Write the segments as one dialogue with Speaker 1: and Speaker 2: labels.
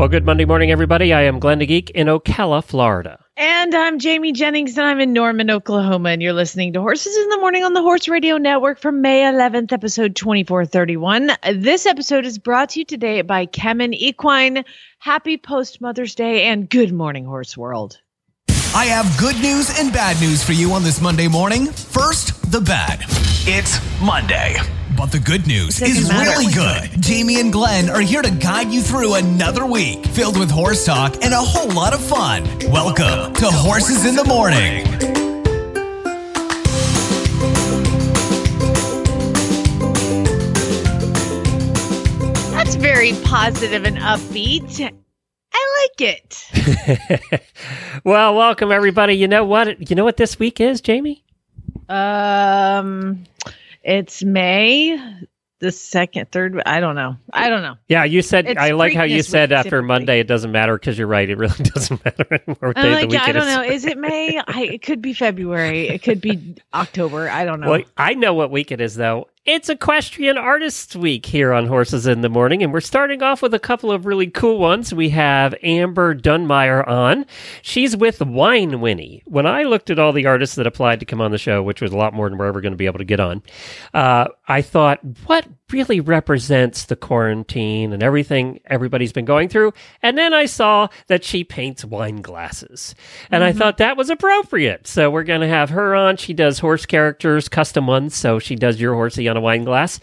Speaker 1: Well, good Monday morning, everybody. I am Glenn the Geek in Ocala, Florida.
Speaker 2: And I'm Jamie Jennings, and I'm in Norman, Oklahoma, and you're listening to Horses in the Morning on the Horse Radio Network for May 11th, episode 2431. This episode is brought to you today by Kemin Equine. Happy post Mother's Day and good morning, Horse World.
Speaker 3: I have good news and bad news for you on this Monday morning. First, the bad. It's Monday. But the good news is
Speaker 2: matter.
Speaker 3: really good. Jamie and Glenn are here to guide you through another week filled with horse talk and a whole lot of fun. Welcome to Horses in the Morning.
Speaker 2: That's very positive and upbeat. I like it.
Speaker 1: well, welcome everybody. You know what? You know what this week is, Jamie?
Speaker 2: Um, it's May the second, third. I don't know. I don't know.
Speaker 1: Yeah, you said.
Speaker 2: It's
Speaker 1: I like how you said after
Speaker 2: typically.
Speaker 1: Monday it doesn't matter because you're right. It really doesn't matter anymore. Day
Speaker 2: like, I don't know. Is it May? I, it could be February. It could be October. I don't know.
Speaker 1: Well, I know what week it is, though. It's Equestrian Artists Week here on Horses in the Morning, and we're starting off with a couple of really cool ones. We have Amber Dunmire on. She's with Wine Whinny. When I looked at all the artists that applied to come on the show, which was a lot more than we're ever going to be able to get on, uh, I thought, what really represents the quarantine and everything everybody's been going through? And then I saw that she paints wine glasses. And I mm-hmm. thought that was appropriate. So we're going to have her on. She does horse characters, custom ones. So she does your horsey on a wine glass.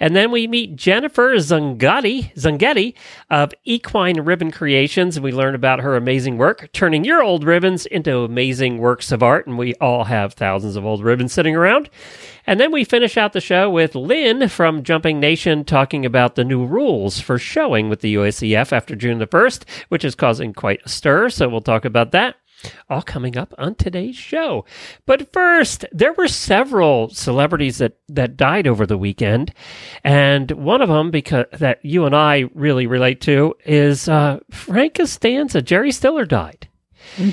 Speaker 1: And then we meet Jennifer Zonghetti, Zonghetti of EquiRibbon Creations. And we learn about her amazing work, turning your old ribbons into amazing works of art. And we all have thousands of old ribbons sitting around. And then we finish out the show with Lynn from Jumping Nation talking about the new rules for showing with the USEF after June the 1st, which is causing quite a stir. So we'll talk about that. All coming up on today's show. But first, there were several celebrities that, that died over the weekend. And one of them, because that you and I really relate to, is uh, Frank Costanza. Jerry Stiller died.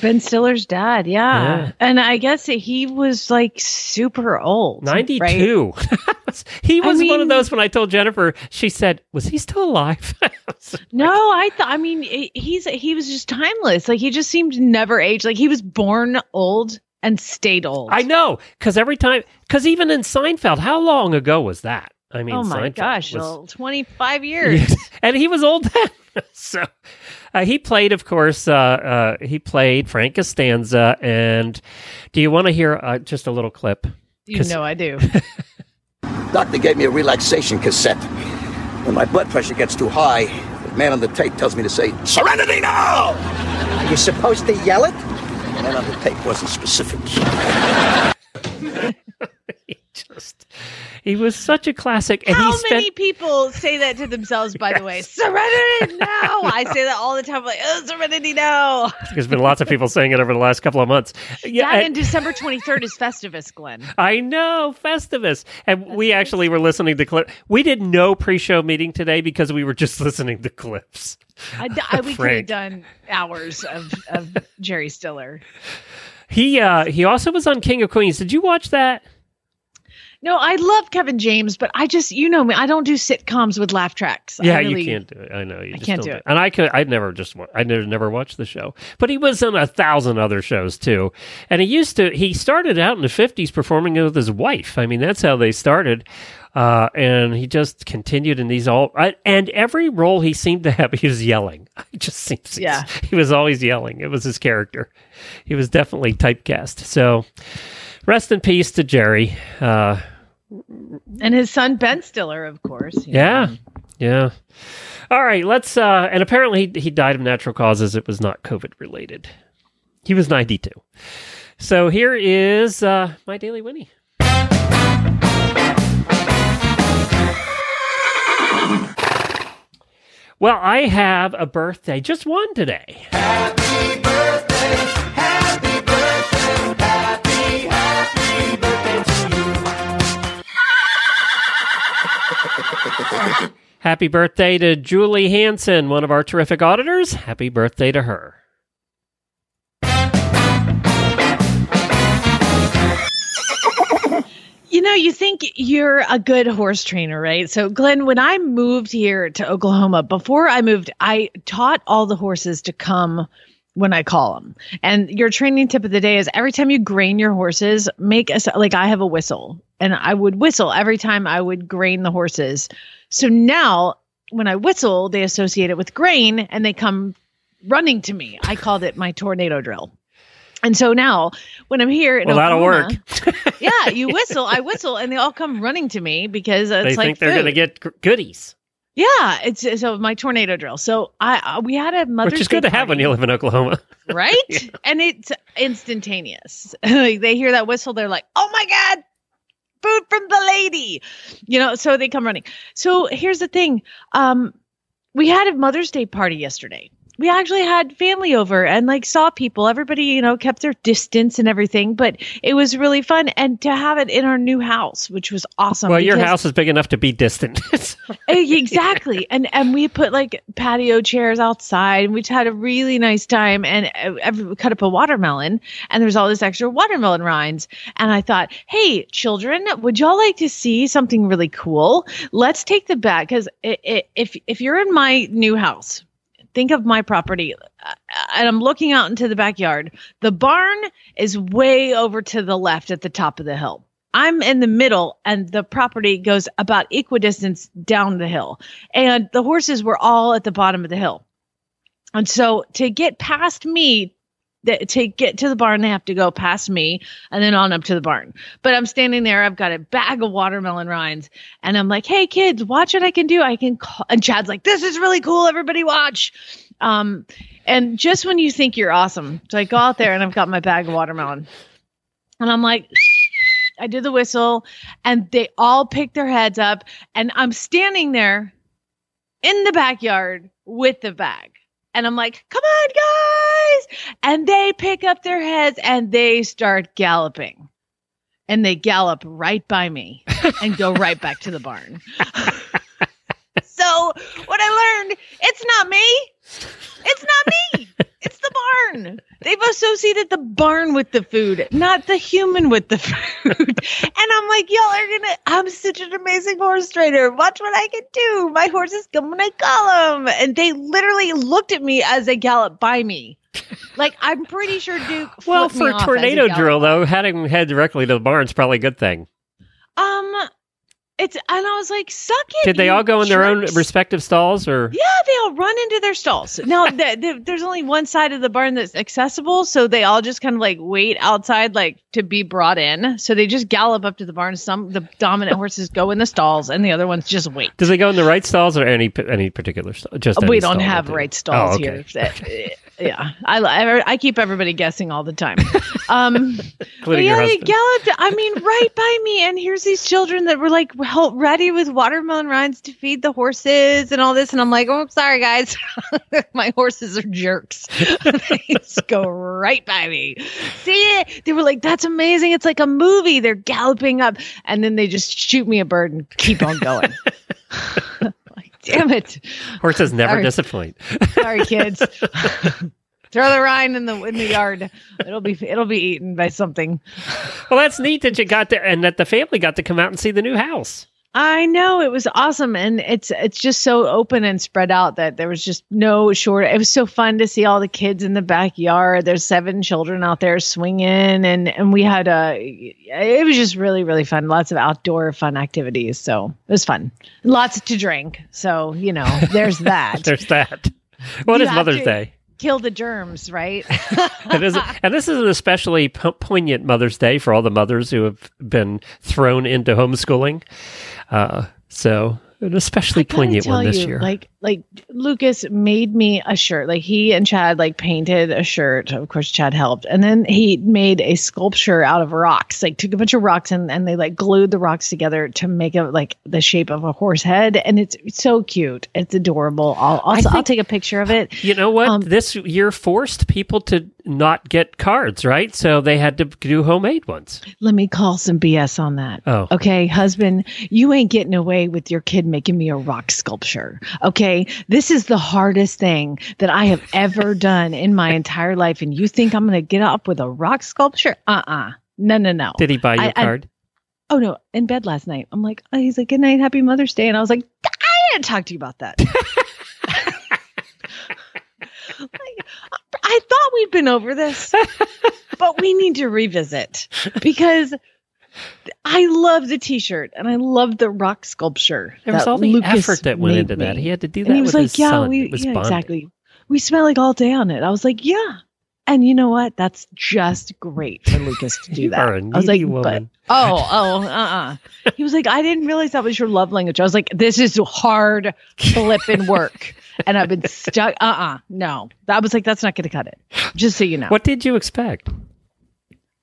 Speaker 2: Ben Stiller's dad, yeah.
Speaker 1: Yeah.
Speaker 2: And I guess he was like super old. right?
Speaker 1: 92. he
Speaker 2: I
Speaker 1: was one of those when I told Jennifer, she said, Was he still alive?
Speaker 2: No, I thought. I mean, he- he's he was just timeless. Like he just seemed never aged. Like he was born old and stayed old.
Speaker 1: I know, because every time, because even in Seinfeld, how long ago was that? I mean,
Speaker 2: oh my
Speaker 1: Seinfeld
Speaker 2: gosh,
Speaker 1: was-
Speaker 2: well, twenty five years.
Speaker 1: and he was old then. so uh, he played, of course, uh, uh, he played Frank Costanza. And do you want to hear uh, just a little clip?
Speaker 2: You know I do.
Speaker 4: Doctor gave me a relaxation cassette. When my blood pressure gets too high, the man on the tape tells me to say, Serenity now!
Speaker 5: Are you supposed to yell it?
Speaker 4: The man on the tape wasn't specific.
Speaker 1: He just, he was such a classic. And
Speaker 2: How
Speaker 1: he spent,
Speaker 2: many people say that to themselves? By the way, Serenity now. I say that all the time. Like, oh, Serenity now.
Speaker 1: There's been lots of people saying it over the last couple of months. Yeah,
Speaker 2: That
Speaker 1: and-
Speaker 2: and December twenty third is Festivus, Glenn.
Speaker 1: I know, Festivus. And we actually were listening to clip. We did no pre-show meeting today because we were just listening to clips.
Speaker 2: I, I- we could have done hours of, of Jerry Stiller.
Speaker 1: He uh he also was on King of Queens. Did you watch that?
Speaker 2: No, I love Kevin James, but I just, you know me, I don't do sitcoms with laugh tracks. I
Speaker 1: Yeah,
Speaker 2: really-
Speaker 1: you can't do it. I know you
Speaker 2: I
Speaker 1: just
Speaker 2: can't
Speaker 1: don't
Speaker 2: do it.
Speaker 1: And I could I'd never just, I never never watched the show. But he was on a thousand other shows too. And he used to he started out in the 50s performing with his wife. I mean, that's how they started. Uh, and he just continued in these all, I, and every role he seemed to have, he was yelling. It just seems,
Speaker 2: Yeah.
Speaker 1: he was always yelling. It was his character. He was definitely typecast. So, rest in peace to Jerry. Uh,
Speaker 2: And his son Ben Stiller, of course. you know.
Speaker 1: yeah, yeah. All right, let's. uh And apparently, he, he died of natural causes. It was not COVID related. He was ninety-two. So here is uh my daily Winnie. Well, I have a birthday, just one today. Happy birthday to Julie Hansen, one of our terrific auditors. Happy birthday to her.
Speaker 2: You know, you think you're a good horse trainer, right? So, Glenn, when I moved here to Oklahoma, before I moved, I taught all the horses to come when I call them. And your training tip of the day is every time you grain your horses, make a like I have a whistle, and I would whistle every time I would grain the horses. So now, when I whistle, they associate it with grain, and they come running to me. I called it my tornado drill. And so now, when I'm here in
Speaker 1: Well, that'll work.
Speaker 2: yeah, you whistle, I whistle, and they all come running to me because it's
Speaker 1: they
Speaker 2: like
Speaker 1: think they're going to get goodies,
Speaker 2: Yeah, it's so my tornado drill. So I we had a Mother's
Speaker 1: which is good to have when you live in Oklahoma.
Speaker 2: right? And it's instantaneous. like they hear that whistle, they're like, "Oh my god, food from the lady!" You know, so they come running. So here's the thing: um, we had a Mother's Day party yesterday. We actually had family over and like saw people. Everybody, you know, kept their distance and everything, but it was really fun. And to have it in our new house, which was awesome.
Speaker 1: well, your house is big enough to be distant.
Speaker 2: Eh, exactly and and we put like patio chairs outside and we had a really nice time and uh, every, we cut up a watermelon and there's all this extra watermelon rinds and i thought hey children would y'all like to see something really cool let's take the bag because if if you're in my new house think of my property uh, and i'm looking out into the backyard the barn is way over to the left at the top of the hill I'm in the middle and the property goes about equidistance down the hill. And the horses were all at the bottom of the hill. And so to get past me, th- to get to the barn, they have to go past me and then on up to the barn. But I'm standing there, I've got a bag of watermelon rinds, and I'm like, hey kids, watch what I can do. I can call and Chad's like, this is really cool, everybody watch. Um, and just when you think you're awesome, so I go out there and I've got my bag of watermelon. And I'm like, I did the whistle and they all pick their heads up and I'm standing there in the backyard with the bag. And I'm like, come on, guys. And they pick up their heads and they start galloping. And they gallop right by me and go right back to the barn. so, what I learned, it's not me. It's not me. It's the barn. They've associated the barn with the food, not the human with the food. and I'm like, y'all are gonna. I'm such an amazing horse trainer. Watch what I can do. My horses come when I call them. And they literally looked at me as they galloped by me. Like I'm pretty sure Duke.
Speaker 1: well, for a
Speaker 2: as he
Speaker 1: tornado drill, though, heading head directly to the barn is probably a good thing.
Speaker 2: Um, it's and I was like, suck it.
Speaker 1: Did they all go in their own respective stalls, or
Speaker 2: Yeah, they all run into their stalls. Now, the, the, there's only one side of the barn that's accessible, so they all just kind of like wait outside, like to be brought in. So they just gallop up to the barn. Some the dominant horses go in the stalls, and the other ones just wait.
Speaker 1: does they go in the right stalls or any any particular stall? Just any
Speaker 2: we don't have right stalls
Speaker 1: Oh, okay.
Speaker 2: here. Uh, Yeah, I, I I keep everybody guessing all the time. Um, but yeah,
Speaker 1: your
Speaker 2: they galloped. I mean, right by me, and here's these children that were like hel- ready with watermelon rinds to feed the horses and all this, and I'm like, oh, I'm sorry, guys, my horses are jerks. they just go right by me. See it? They were like, that's amazing. It's like a movie. They're galloping up, and then they just shoot me a bird and keep on going. Damn it.
Speaker 1: Horses never
Speaker 2: Sorry.
Speaker 1: disappoint.
Speaker 2: Sorry, kids. Throw the rind in the in the yard. It'll be it'll be eaten by something.
Speaker 1: Well, that's neat that you got to, and that the family got to come out and see the new house.
Speaker 2: I know it was awesome, and it's it's just so open and spread out that there was just no short. It was so fun to see all the kids in the backyard. There's seven children out there swinging, and and we had a. It was just really really fun. Lots of outdoor fun activities. So it was fun. Lots to drink. So you know, there's that.
Speaker 1: There's that. What is Mother's
Speaker 2: to-
Speaker 1: Day?
Speaker 2: Kill the germs, right?
Speaker 1: It is, and this is an especially po- poignant Mother's Day for all the mothers who have been thrown into homeschooling. Uh, so, an especially poignant one this
Speaker 2: you,
Speaker 1: year.
Speaker 2: Like like Lucas made me a shirt. Like he and Chad like painted a shirt. Of course, Chad helped, and then he made a sculpture out of rocks. Like took a bunch of rocks and and they like glued the rocks together to make it like the shape of a horse head, and it's, it's so cute. It's adorable. I'll I'll, I'll take a picture of it.
Speaker 1: you know what?
Speaker 2: um,
Speaker 1: this year forced people to not get cards, right? So they had to do homemade ones.
Speaker 2: Let me call some BS on that.
Speaker 1: Oh.
Speaker 2: Okay, husband, you ain't getting away with your kid making me a rock sculpture. Okay, this is the hardest thing that I have ever done in my entire life. And you think I'm going to get up with a rock sculpture? Uh uh No, no, no.
Speaker 1: Did he buy you
Speaker 2: I-
Speaker 1: a
Speaker 2: I-
Speaker 1: card?
Speaker 2: oh, no. In bed last night, I'm like, oh, he's like, good night. Happy Mother's Day. And I was like, I didn't talk to you about that. like, I thought we'd been over this, but we need to revisit because I love the T-shirt and I love the rock sculpture.
Speaker 1: there was all the
Speaker 2: Lucas
Speaker 1: effort that went into that. He had to do that
Speaker 2: and he was
Speaker 1: with
Speaker 2: like,
Speaker 1: his
Speaker 2: "Yeah,
Speaker 1: son.
Speaker 2: we yeah, exactly. We spent like all day on it." I was like, "Yeah." And you know what? That's just great for Lucas to do that. I was like,
Speaker 1: needy
Speaker 2: "But
Speaker 1: woman."
Speaker 2: oh, oh, uh, uh He was like, "I didn't realize that was your love language." I was like, "This is hard flipping work." And I've been stuck. Uh, uh no. I was like, "That's not going to cut it." Just so you know,
Speaker 1: What did you expect?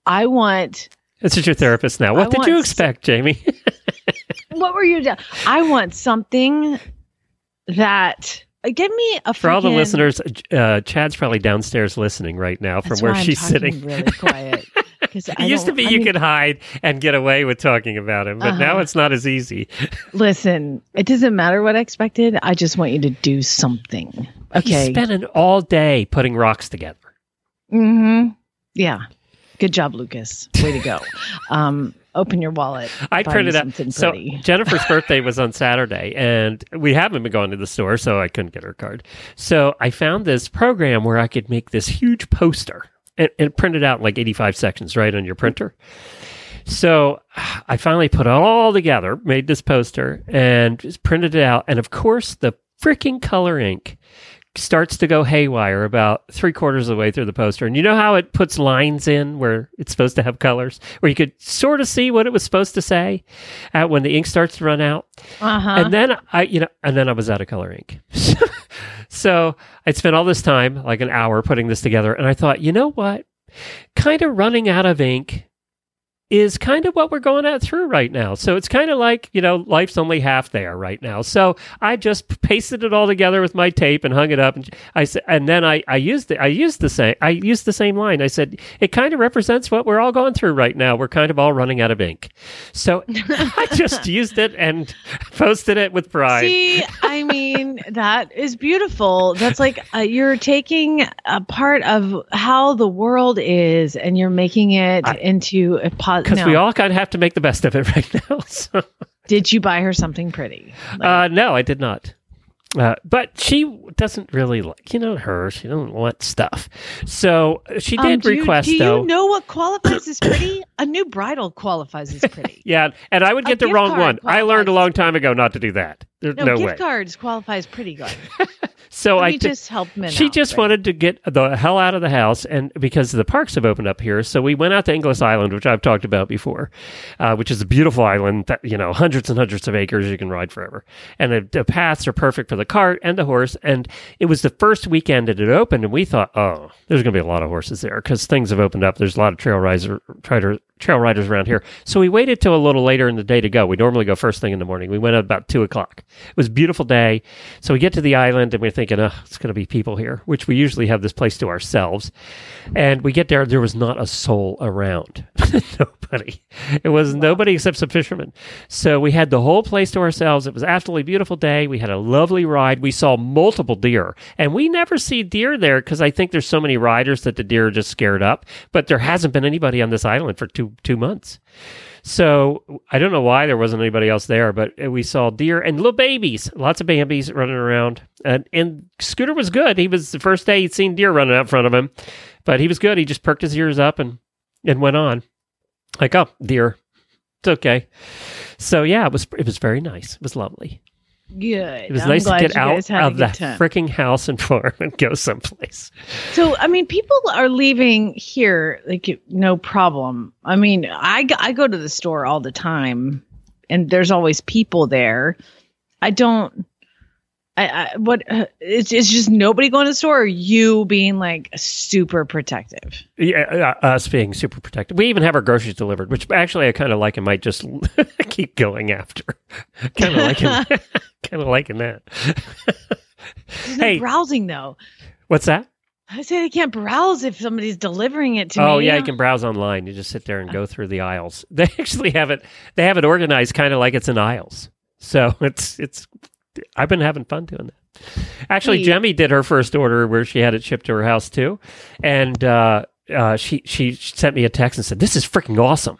Speaker 2: I want.
Speaker 1: This is your therapist now. What
Speaker 2: I
Speaker 1: did you expect, Jamie?
Speaker 2: What were you? doing? I want something that. uh, Give me a
Speaker 1: For all the listeners, uh, Chad's probably downstairs listening right now from where
Speaker 2: I'm
Speaker 1: she's sitting.
Speaker 2: really quiet.
Speaker 1: It used to be
Speaker 2: I
Speaker 1: you
Speaker 2: mean,
Speaker 1: could hide and get away with talking about him, but now
Speaker 2: Uh-huh.
Speaker 1: it's not as easy.
Speaker 2: Listen, it doesn't matter what I expected. I just want you to do something.
Speaker 1: He's
Speaker 2: Okay.
Speaker 1: spending all day putting rocks together.
Speaker 2: mm-hmm. Yeah. Good job, Lucas. Way to go. um, open your wallet.
Speaker 1: I printed out. So
Speaker 2: pretty.
Speaker 1: Jennifer's birthday was on Saturday, and we haven't been going to the store, so I couldn't get her card. So I found this program where I could make this huge poster and, and print it out in like 85 sections, right, on your printer. So I finally put it all together, made this poster, and just printed it out. And of course, the freaking color ink starts to go haywire about three quarters of the way through the poster. And you know how it puts lines in where it's supposed to have colors, where you could sort of see what it was supposed to say uh, when the ink starts to run out.
Speaker 2: Uh-huh.
Speaker 1: And then I, you know, and then I was out of color ink. so I'd spent all this time, like an hour, putting this together. And I thought, you know what? Kind of running out of ink is kind of what we're going at through right now. So it's kind of like, you know, life's only half there right now. So I just pasted it all together with my tape and hung it up and I said and then I I used it I used the same I used the same line. I said it kind of represents what we're all going through right now. We're kind of all running out of ink. So I just used it and posted it with pride.
Speaker 2: See, I mean, that is beautiful. That's like uh, you're taking a part of how the world is and you're making it
Speaker 1: I-
Speaker 2: into a positive.
Speaker 1: Because we all kind of have to make the best of it right now. So,
Speaker 2: Did you buy her something pretty? Like,
Speaker 1: uh, no, I did not. Uh, but she doesn't really like, you know, her. She doesn't want stuff. So she
Speaker 2: um,
Speaker 1: did
Speaker 2: do you-
Speaker 1: request,
Speaker 2: Do you, know what qualifies as pretty? A new bridle qualifies as pretty.
Speaker 1: yeah, and I would
Speaker 2: A
Speaker 1: get the wrong one. I learned a long time ago not to do that. There's
Speaker 2: No,
Speaker 1: no,
Speaker 2: gift
Speaker 1: way.
Speaker 2: cards qualifies pretty good.
Speaker 1: So
Speaker 2: Let
Speaker 1: I
Speaker 2: me
Speaker 1: did-
Speaker 2: just helped men
Speaker 1: She
Speaker 2: out,
Speaker 1: just
Speaker 2: right?
Speaker 1: wanted to get the hell out of the house, and because the parks have opened up here, so we went out to Inglis Island, which I've talked about before, uh, which is a beautiful island that you know hundreds and hundreds of acres you can ride forever, and the, the paths are perfect for the cart and the horse. And it was the first weekend that it opened, and we thought, oh, there's going to be a lot of horses there because things have opened up. There's a lot of trail rider, trader, trail riders around here. So we waited till a little later in the day to go. We normally go first thing in the morning. We went at about two o'clock. It was a beautiful day. So we get to the island and we're thinking, oh, it's going to be people here, which we usually have this place to ourselves. And we get there, there was not a soul around. nobody. It was nobody except some fishermen. So we had the whole place to ourselves. It was absolutely beautiful day. We had a lovely ride. We saw multiple deer. And we never see deer there because I think there's so many riders that the deer are just scared up. But there hasn't been anybody on this island for two two months. So I don't know why there wasn't anybody else there, but we saw deer and little babies, lots of babies running around. And, and Scooter was good. He was the first day he'd seen deer running out in front of him, but he was good. He just perked his ears up and and went on, like oh deer, it's okay. So yeah, it was it was very nice. It was lovely.
Speaker 2: Good.
Speaker 1: It was
Speaker 2: I'm
Speaker 1: nice to get out
Speaker 2: guys had a
Speaker 1: of the freaking house and farm and go someplace.
Speaker 2: So, I mean, people are leaving here like no problem. I mean, I, I go to the store all the time and there's always people there. I don't, I, I what, uh, it's, it's just nobody going to the store or you being like super protective.
Speaker 1: Yeah, uh, us being super protective. We even have our groceries delivered, which actually I kind of like and might just keep going after. kind of liking, kind of liking that.
Speaker 2: No
Speaker 1: Hey.
Speaker 2: browsing though.
Speaker 1: What's that?
Speaker 2: I say they can't browse if somebody's delivering it to
Speaker 1: oh
Speaker 2: me.
Speaker 1: Oh yeah, you can browse online. You just sit there and go through the aisles. They actually have it. They have it organized kind of like it's in aisles. So it's it's. I've been having fun doing that. Actually,
Speaker 2: Hey.
Speaker 1: Jemmy did her first order where she had it shipped to her house too, and uh, uh, she she sent me a text and said, "This is freaking awesome."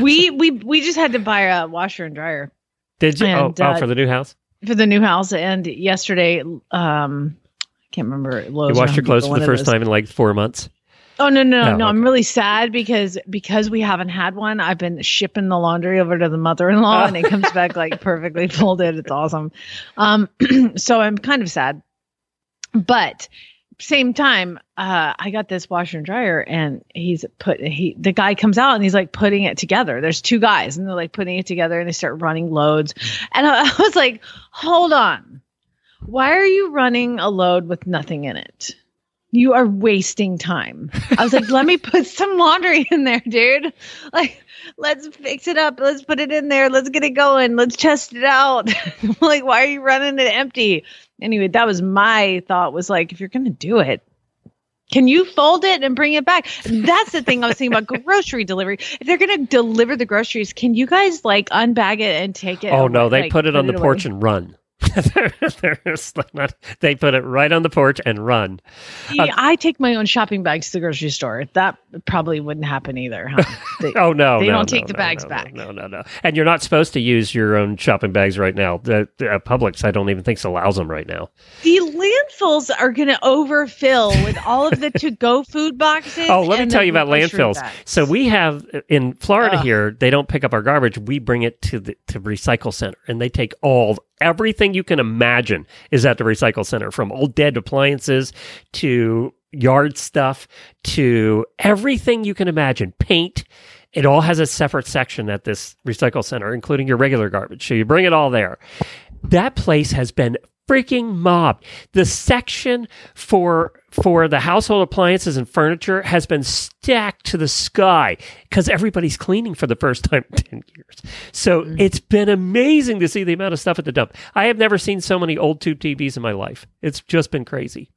Speaker 2: We we we just had to buy a washer and dryer
Speaker 1: Did you?
Speaker 2: And,
Speaker 1: oh, oh,
Speaker 2: uh,
Speaker 1: for the new house.
Speaker 2: for the new house, and yesterday, um, I can't remember. Lowe's
Speaker 1: You washed your clothes for the first time in like four months.
Speaker 2: Oh no no no! No I'm really sad because because we haven't had one. I've been shipping the laundry over to the mother-in-law, and it comes back like perfectly folded. It's awesome. Um, so I'm kind of sad, but same time, uh, I got this washer and dryer, and he's put he the guy comes out and he's like putting it together. There's two guys, and they're like putting it together, and they start running loads, and I, I was like, hold on, why are you running a load with nothing in it? You are wasting time. I was like, let me put some laundry in there, dude. Like, let's fix it up. Let's put it in there. Let's get it going. Let's test it out. like, why are you running it empty? Anyway, that was my thought was like, if you're going to do it, can you fold it and bring it back? That's the thing I was thinking about grocery delivery. If they're going to deliver the groceries, can you guys like unbag it and take it?
Speaker 1: Oh no, they
Speaker 2: like,
Speaker 1: put it on the
Speaker 2: away?
Speaker 1: porch and run. Not- they put it right on the porch and run.
Speaker 2: See, I take my own shopping bags to the grocery store. That probably wouldn't happen either. Huh? They-
Speaker 1: Oh no,
Speaker 2: They
Speaker 1: no,
Speaker 2: don't
Speaker 1: no,
Speaker 2: take the bags back.
Speaker 1: No, no, no. And you're not supposed to use your own shopping bags right now. The, the uh, Publix, I don't even think allows them right now.
Speaker 2: The landfills are going to overfill with all of the to-go food boxes.
Speaker 1: Oh, let me tell you about landfills.
Speaker 2: bags.
Speaker 1: So we have in Florida
Speaker 2: Ugh.
Speaker 1: here, they don't pick up our garbage. We bring it to the to recycle center, and they take all everything you can imagine is at the recycle center, from old dead appliances to yard stuff to everything you can imagine, paint. It all has a separate section at this recycle center, including your regular garbage. So you bring it all there. That place has been freaking mobbed. The section for for the household appliances and furniture has been stacked to the sky because everybody's cleaning for the first time in 10 years. So it's been amazing to see the amount of stuff at the dump. I have never seen so many old tube TVs in my life. It's just been crazy.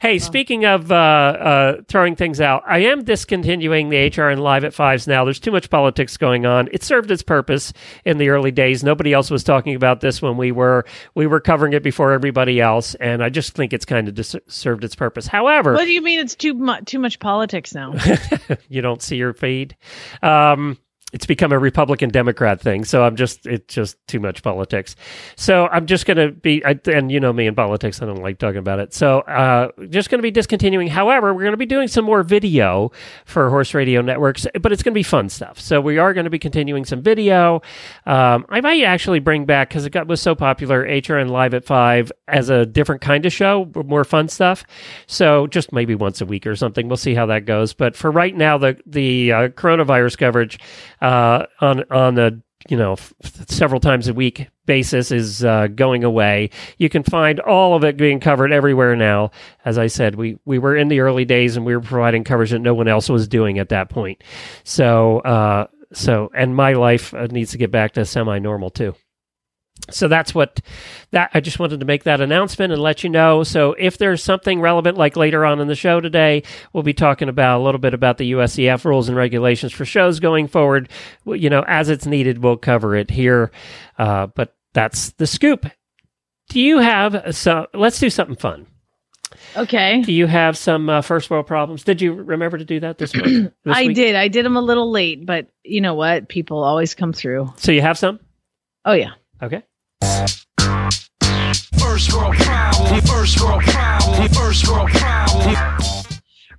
Speaker 1: Hey, speaking of uh, uh, throwing things out, I am discontinuing the HRN Live at Fives now. There's too much politics going on. It served its purpose in the early days. Nobody else was talking about this when we were we were covering it before everybody else, and I just think it's kind of dis- served its purpose. However,
Speaker 2: What do you mean it's too much too much politics now?
Speaker 1: you don't see your feed. Um, it's become a Republican Democrat thing, so I'm just it's just too much politics. So I'm just going to be, I, and you know me in politics, I don't like talking about it. So uh, just going to be discontinuing. However, we're going to be doing some more video for Horse Radio Networks, but it's going to be fun stuff. So we are going to be continuing some video. Um, I might actually bring back because it got was so popular HRN Live at Five as a different kind of show, more fun stuff. So just maybe once a week or something. We'll see how that goes. But for right now, the the uh, coronavirus coverage uh, on on the you know f- several times a week basis is uh, going away. You can find all of it being covered everywhere now. As I said, we we were in the early days and we were providing coverage that no one else was doing at that point. So uh, so and my life uh, needs to get back to semi normal too. So that's what that I just wanted to make that announcement and let you know. So if there's something relevant like later on in the show today, we'll be talking about a little bit about the USEF rules and regulations for shows going forward. You know, as it's needed, we'll cover it here. Uh, but that's the scoop. Do you have so? Let's do something fun.
Speaker 2: Okay.
Speaker 1: Do you have some uh, first world problems? Did you remember to do that this week? This
Speaker 2: I
Speaker 1: week?
Speaker 2: did. I did them a little late, but you know what? People always come through.
Speaker 1: So you have some?
Speaker 2: Oh yeah.
Speaker 1: Okay.
Speaker 3: First world problem. First world problem. First world problem.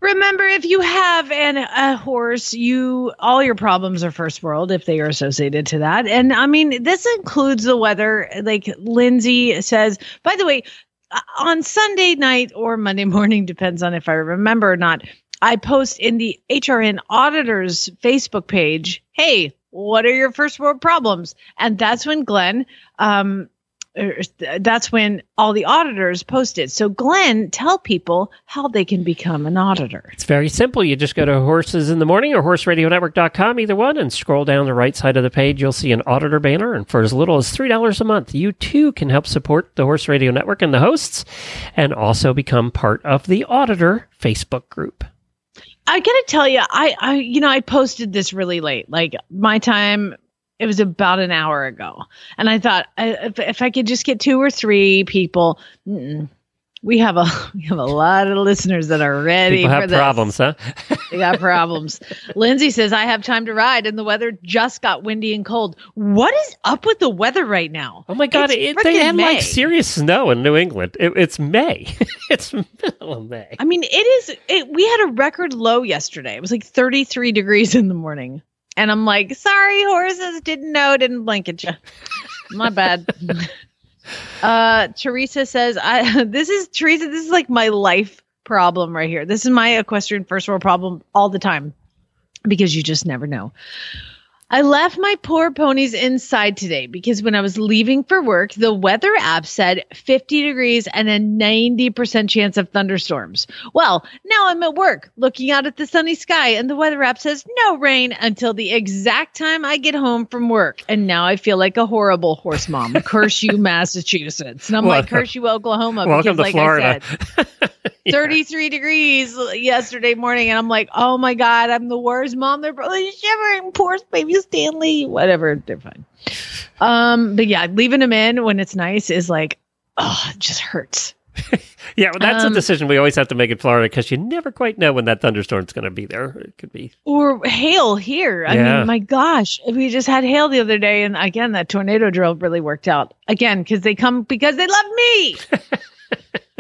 Speaker 2: Remember, if you have an, a horse, you all your problems are first world if they are associated to that. And I mean, this includes the weather. Like Lindsay says, by the way, uh, on Sunday night or Monday morning, depends on if I remember or not. I post in the HRN auditors Facebook page, "Hey, what are your first world problems?" And that's when Glenn um, er, that's when all the auditors posted. So, Glenn, tell people how they can become an auditor.
Speaker 1: It's very simple. You just go to Horses in the Morning or horseradionetwork.com, either one, and scroll down the right side of the page. You'll see an auditor banner. And for as little as $3 a month, you too can help support the Horse Radio Network and the hosts and also become part of the Auditor Facebook group.
Speaker 2: I gotta tell you, I, I, you know, I posted this really late. Like my time, it was about an hour ago, and I thought I, if, if I could just get two or three people. We have a we have a lot of listeners that are ready
Speaker 1: People
Speaker 2: for
Speaker 1: have
Speaker 2: this.
Speaker 1: problems, huh?
Speaker 2: They got problems. Lindsay says I have time to ride, and the weather just got windy and cold. What is up with the weather right now?
Speaker 1: Oh my God!
Speaker 2: It's
Speaker 1: It, they had
Speaker 2: May.
Speaker 1: like serious snow in New England. It, it's May. it's middle of May.
Speaker 2: I mean, it is. It, we had a record low yesterday. It was like 33 degrees in the morning. And I'm like, sorry, horses, didn't know, didn't blink at you. My bad. Uh, Teresa says, I this is Teresa, this is like my life problem right here. This is my equestrian first world problem all the time because you just never know. I left my poor ponies inside today because when I was leaving for work, the weather app said 50 degrees and a 90% chance of thunderstorms. Well, now I'm at work looking out at the sunny sky and the weather app says no rain until the exact time I get home from work. And now I feel like a horrible horse mom. Curse you, Massachusetts. And I'm like, curse you, Oklahoma.
Speaker 1: Welcome
Speaker 2: because
Speaker 1: to
Speaker 2: like
Speaker 1: Florida.
Speaker 2: I said, 33 degrees yesterday morning and i'm like oh my god i'm the worst mom. They're probably shivering. Poor baby stanley. Whatever they're fine. Um but yeah leaving them in when it's nice is like oh it just hurts.
Speaker 1: Yeah, well, that's
Speaker 2: Um,
Speaker 1: a decision we always have to make in Florida because you never quite know when that thunderstorm's going to be there. It could be.
Speaker 2: or hail here. I
Speaker 1: Yeah.
Speaker 2: mean my gosh we just had hail the other day and again that tornado drill really worked out. Again because they come because they love me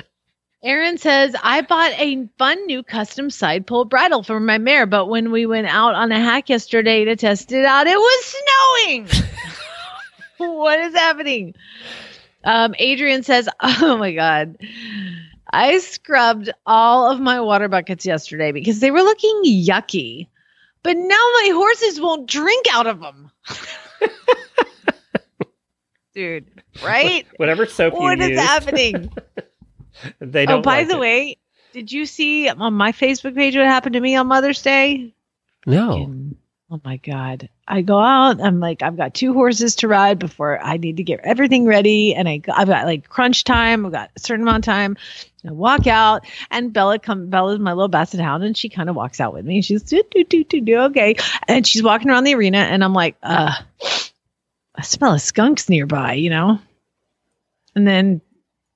Speaker 2: Aaron says, I bought a fun new custom sidepull bridle for my mare, but when we went out on a hack yesterday to test it out, it was snowing. what is happening? Um, Adrian says, Oh my God. I scrubbed all of my water buckets yesterday because they were looking yucky, but now my horses won't drink out of them. Dude, right?
Speaker 1: Whatever soap
Speaker 2: What is
Speaker 1: use,
Speaker 2: happening?
Speaker 1: they don't.
Speaker 2: Oh, by
Speaker 1: like
Speaker 2: the
Speaker 1: it.
Speaker 2: way, did you see on my Facebook page what happened to me on Mother's Day?
Speaker 1: no.
Speaker 2: And- oh my God. I go out, I'm like, I've got two horses to ride before I need to get everything ready. And I, I've got like crunch time, I've got a certain amount of time. I walk out, and Bella come. Bella's my little basset hound, and she kind of walks out with me. She's do do do do do okay, and she's walking around the arena, and I'm like, uh, I smell of skunks nearby, you know. And then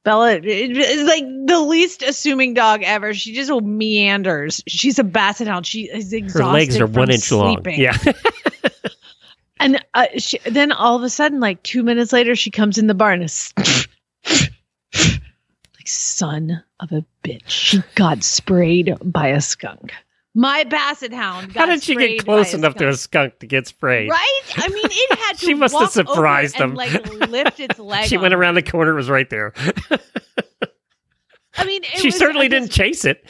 Speaker 2: Bella is like the least assuming dog ever. She just meanders. She's a basset hound. She is exhausted.
Speaker 1: Her legs are one inch long. Yeah.
Speaker 2: And uh, she, then all of a sudden, like two minutes later, she comes in the bar and like, son of a bitch. She got sprayed by a skunk. My basset hound.
Speaker 1: How did she get close enough to a
Speaker 2: skunk.
Speaker 1: skunk to get sprayed?
Speaker 2: Right? I mean, it had to.
Speaker 1: She must have surprised
Speaker 2: and,
Speaker 1: him.
Speaker 2: Like lift its leg.
Speaker 1: She went around the corner, it was right there.
Speaker 2: I mean, it
Speaker 1: she
Speaker 2: was-
Speaker 1: certainly didn't chase it.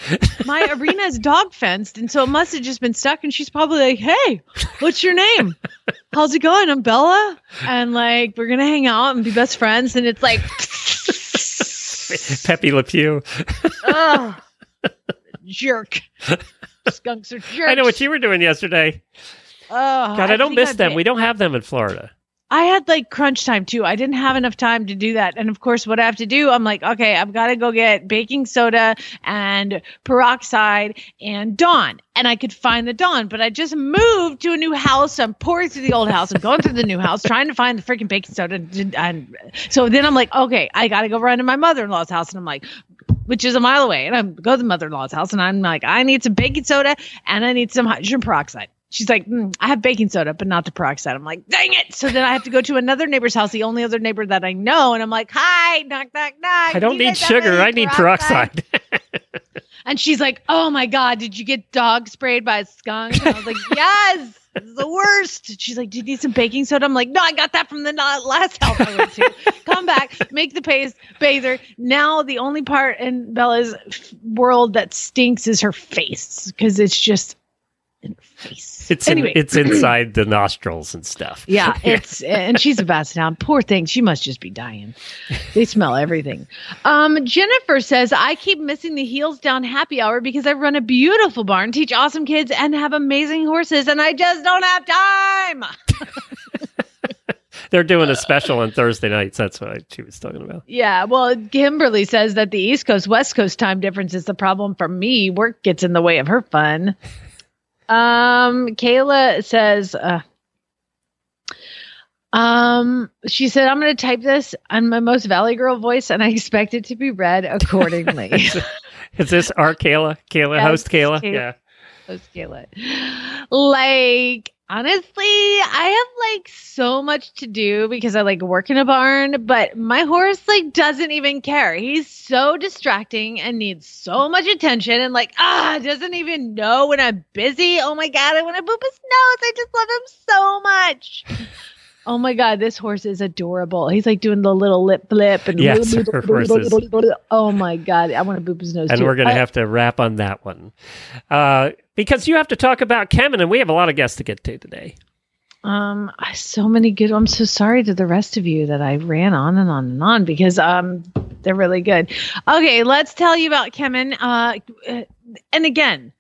Speaker 2: my arena is dog fenced, and so it must have just been stuck. And she's probably like, "Hey, what's your name? How's it going? I'm Bella, and like we're gonna hang out and be best friends." And it's like,
Speaker 1: Pepé Le Pew.
Speaker 2: oh, jerk. Skunks are jerks.
Speaker 1: I know what you were doing yesterday.
Speaker 2: Oh,
Speaker 1: God, I, don't miss
Speaker 2: I
Speaker 1: them.
Speaker 2: did.
Speaker 1: We don't have them in Florida.
Speaker 2: I had like crunch time too. I didn't have enough time to do that. And of course, what I have to do, I'm like, okay, I've got to go get baking soda and peroxide and Dawn. And I could find the Dawn, but I just moved to a new house. I'm pouring through the old house. I'm going through the new house, trying to find the freaking baking soda. And, and so then I'm like, okay, I got to go run to my mother in law's house. And I'm like, which is a mile away. And I go to the mother in law's house and I'm like, I need some baking soda and I need some hydrogen peroxide. She's like, "Mm, I have baking soda, but not the peroxide. I'm like, dang it. So then I have to go to another neighbor's house, the only other neighbor that I know. And I'm like, hi, knock, knock, knock.
Speaker 1: I don't
Speaker 2: Do
Speaker 1: need sugar. I need peroxide.
Speaker 2: And she's like, oh my God, did you get dog sprayed by a skunk? And I was like, yes. It's the worst. She's like, Do you need some baking soda? I'm like, No, I got that from the last house I went to. Come back, make the paste, bather. Now, the only part in Bella's world that stinks is her face because it's just, in her face.
Speaker 1: It's
Speaker 2: anyway.
Speaker 1: in, it's inside the nostrils and stuff.
Speaker 2: Yeah, it's and she's a basset hound. Poor thing, she must just be dying. They smell everything. Um, Jennifer says I keep missing the heels down happy hour because I run a beautiful barn, teach awesome kids, and have amazing horses, and I just don't have time.
Speaker 1: They're doing a special on Thursday nights. That's what I, she was talking about.
Speaker 2: Yeah, well, Kimberly says that the East Coast West Coast time difference is the problem for me. Work gets in the way of her fun. Um, Kayla says, uh, um, she said, I'm going to type this on my most Valley Girl voice, and I expect it to be read accordingly.
Speaker 1: Is this our Kayla? Kayla,
Speaker 2: Yes,
Speaker 1: host Kayla?
Speaker 2: Kayla.
Speaker 1: Yeah.
Speaker 2: Host Kayla. Like, honestly, I have like so much to do because I like work in a barn, but my horse like doesn't even care. He's so distracting and needs so much attention and like, ah, doesn't even know when I'm busy. Oh my God, I want to boop his nose. I just love him so much. Oh my God, this horse is adorable. He's like doing the little lip flip and
Speaker 1: Yes, her horse is.
Speaker 2: oh my God, I want to boop his nose
Speaker 1: And
Speaker 2: too.
Speaker 1: we're going to
Speaker 2: I-
Speaker 1: have to wrap on that one. Uh, because you have to talk about Kemin, and we have a lot of guests to get to today.
Speaker 2: Um, so many good. I'm so sorry to the rest of you that I ran on and on and on because um, they're really good. Okay, let's tell you about Kemin. Uh, uh, and again,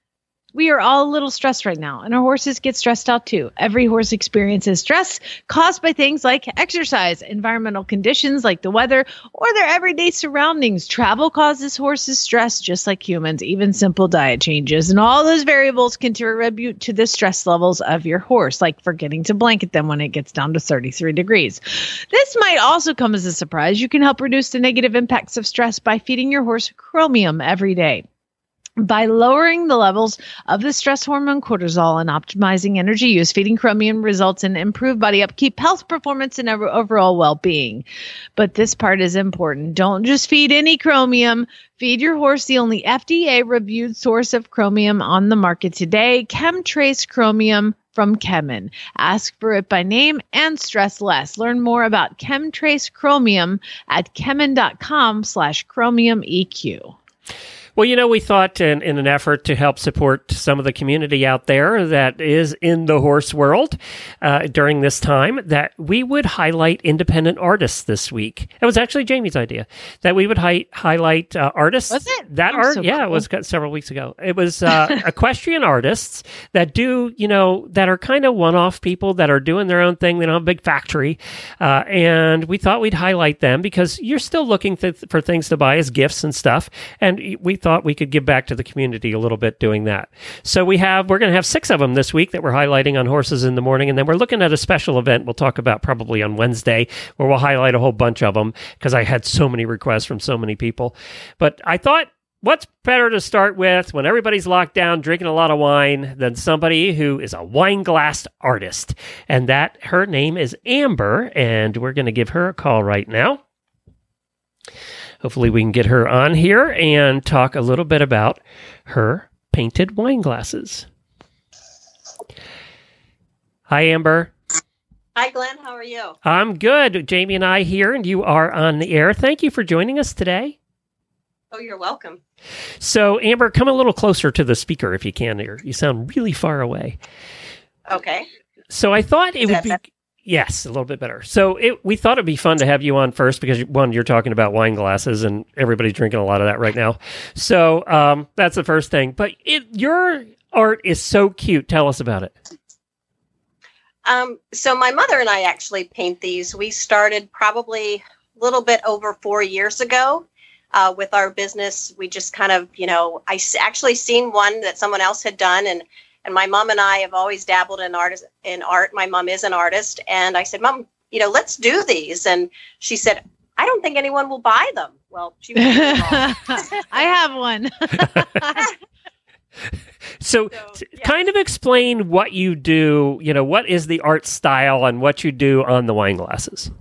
Speaker 2: we are all a little stressed right now, and our horses get stressed out too. Every horse experiences stress caused by things like exercise, environmental conditions like the weather, or their everyday surroundings. Travel causes horses stress just like humans, even simple diet changes. And all those variables contribute to the stress levels of your horse, like forgetting to blanket them when it gets down to 33 degrees. This might also come as a surprise. You can help reduce the negative impacts of stress by feeding your horse chromium every day. By lowering the levels of the stress hormone cortisol and optimizing energy use, feeding chromium results in improved body upkeep, health performance, and overall well being. But this part is important. Don't just feed any chromium. Feed your horse the only FDA reviewed source of chromium on the market today KemTRACE Chromium from Kemin. Ask for it by name and stress less. Learn more about KemTRACE Chromium at kemin.com slash chromium EQ.
Speaker 1: Well, you know, we thought in, in an effort to help support some of the community out there that is in the horse world uh, during this time that we would highlight independent artists this week. It was actually Jamie's idea that we would hi- highlight uh, artists.
Speaker 2: Was it?
Speaker 1: That art,
Speaker 2: so
Speaker 1: yeah, it was several weeks ago. It was uh, equestrian artists that do, you know, that are kind of one off people that are doing their own thing. They don't have a big factory. Uh, and we thought we'd highlight them because you're still looking th- for things to buy as gifts and stuff. And we thought we could give back to the community a little bit doing that. So we have, we're going to have six of them this week that we're highlighting on Horses in the Morning. And then we're looking at a special event we'll talk about probably on Wednesday where we'll highlight a whole bunch of them because I had so many requests from so many people. But I thought, what's better to start with when everybody's locked down drinking a lot of wine than somebody who is a wine glass artist? And that her name is Amber, and we're going to give her a call right now. Hopefully, we can get her on here and talk a little bit about her painted wine glasses. Hi, Amber.
Speaker 6: Hi, Glenn. How are you?
Speaker 1: I'm good. Jamie and I here, and you are on the air. Thank you for joining us today.
Speaker 6: Oh, you're welcome.
Speaker 1: So, Amber, come a little closer to the speaker if you can. Here, you sound really far away.
Speaker 6: Okay.
Speaker 1: So, I thought it would be? Yes, a little bit better. So, it, we thought it'd be fun to have you on first because one, you're talking about wine glasses, and everybody's drinking a lot of that right now. So, um, that's the first thing. But it, your art is so cute. Tell us about it.
Speaker 6: Um, so my mother and I actually paint these. We started probably a little bit over four years ago uh, with our business. We just kind of, you know, I actually seen one that someone else had done, and and my mom and I have always dabbled in art. In art, my mom is an artist, and I said, Mom, you know, let's do these. And she said, I don't think anyone will buy them. Well, she was.
Speaker 2: I have one.
Speaker 1: So,
Speaker 6: So, yeah.
Speaker 1: kind of explain what you do. You know, what is the art style and what you do on the wine glasses.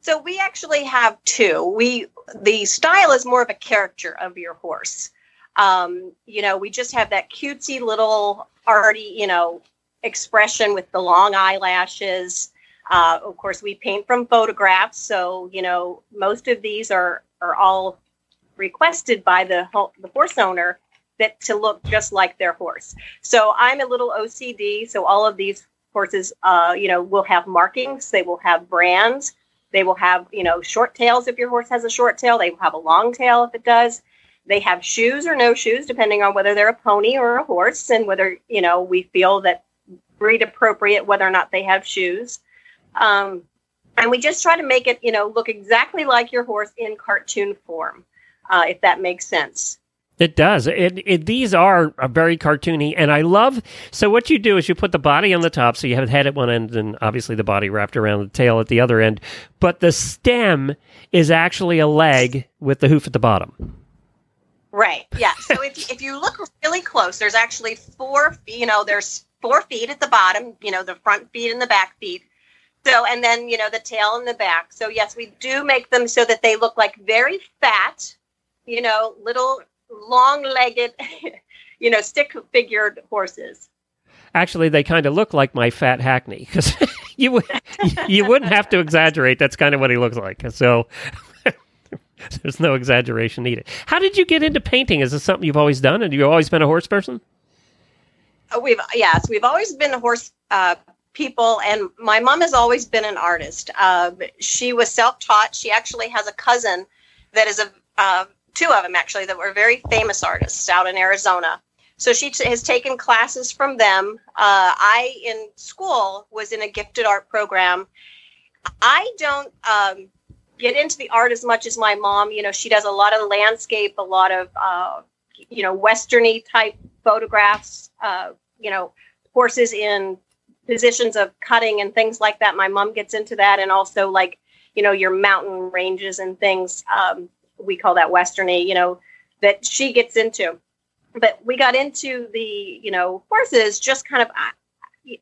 Speaker 6: So we actually have two. We the style is more of a character of your horse. Um, you know, we just have that cutesy little arty, you know, expression with the long eyelashes. Uh, of course, we paint from photographs, so you know most of these are are all requested by the the horse owner that to look just like their horse. So I'm a little OCD. So all of these horses, uh, you know, will have markings. They will have brands. They will have, you know, short tails if your horse has a short tail. They will have a long tail if it does. They have shoes or no shoes, depending on whether they're a pony or a horse, and whether you know we feel that breed appropriate whether or not they have shoes. Um, and we just try to make it, you know, look exactly like your horse in cartoon form, uh, if that makes sense.
Speaker 1: It does. It, it, these are very cartoony, and I love. So what you do is you put the body on the top, so you have the head at one end, and obviously the body wrapped around the tail at the other end. But the stem is actually a leg with the hoof at the bottom.
Speaker 6: Right. Yeah. So if if you look really close, there's actually four. You know, there's four feet at the bottom. You know, the front feet and the back feet. So and then you know the tail and the back. So yes, we do make them so that they look like very fat. You know, little long-legged, you know, stick-figured horses.
Speaker 1: Actually, they kind of look like my fat hackney because you you wouldn't have to exaggerate. That's kind of what he looks like. So there's no exaggeration needed. How did you get into painting? Is this something you've always done? And you've always been a horse person?
Speaker 6: Uh, we've yes, we've always been horse uh, people, and my mom has always been an artist. Uh, she was self-taught. She actually has a cousin that is a uh, two of them actually that were very famous artists out in Arizona. So she t- has taken classes from them. Uh, I, in school, was in a gifted art program. I don't um, get into the art as much as my mom. You know, she does a lot of landscape, a lot of, uh, you know, westerny type photographs, uh, you know, horses in positions of cutting and things like that. My mom gets into that. And also, like, you know, your mountain ranges and things. Um, we call that westerny, you know, that she gets into. But we got into the, you know, horses just kind of. I,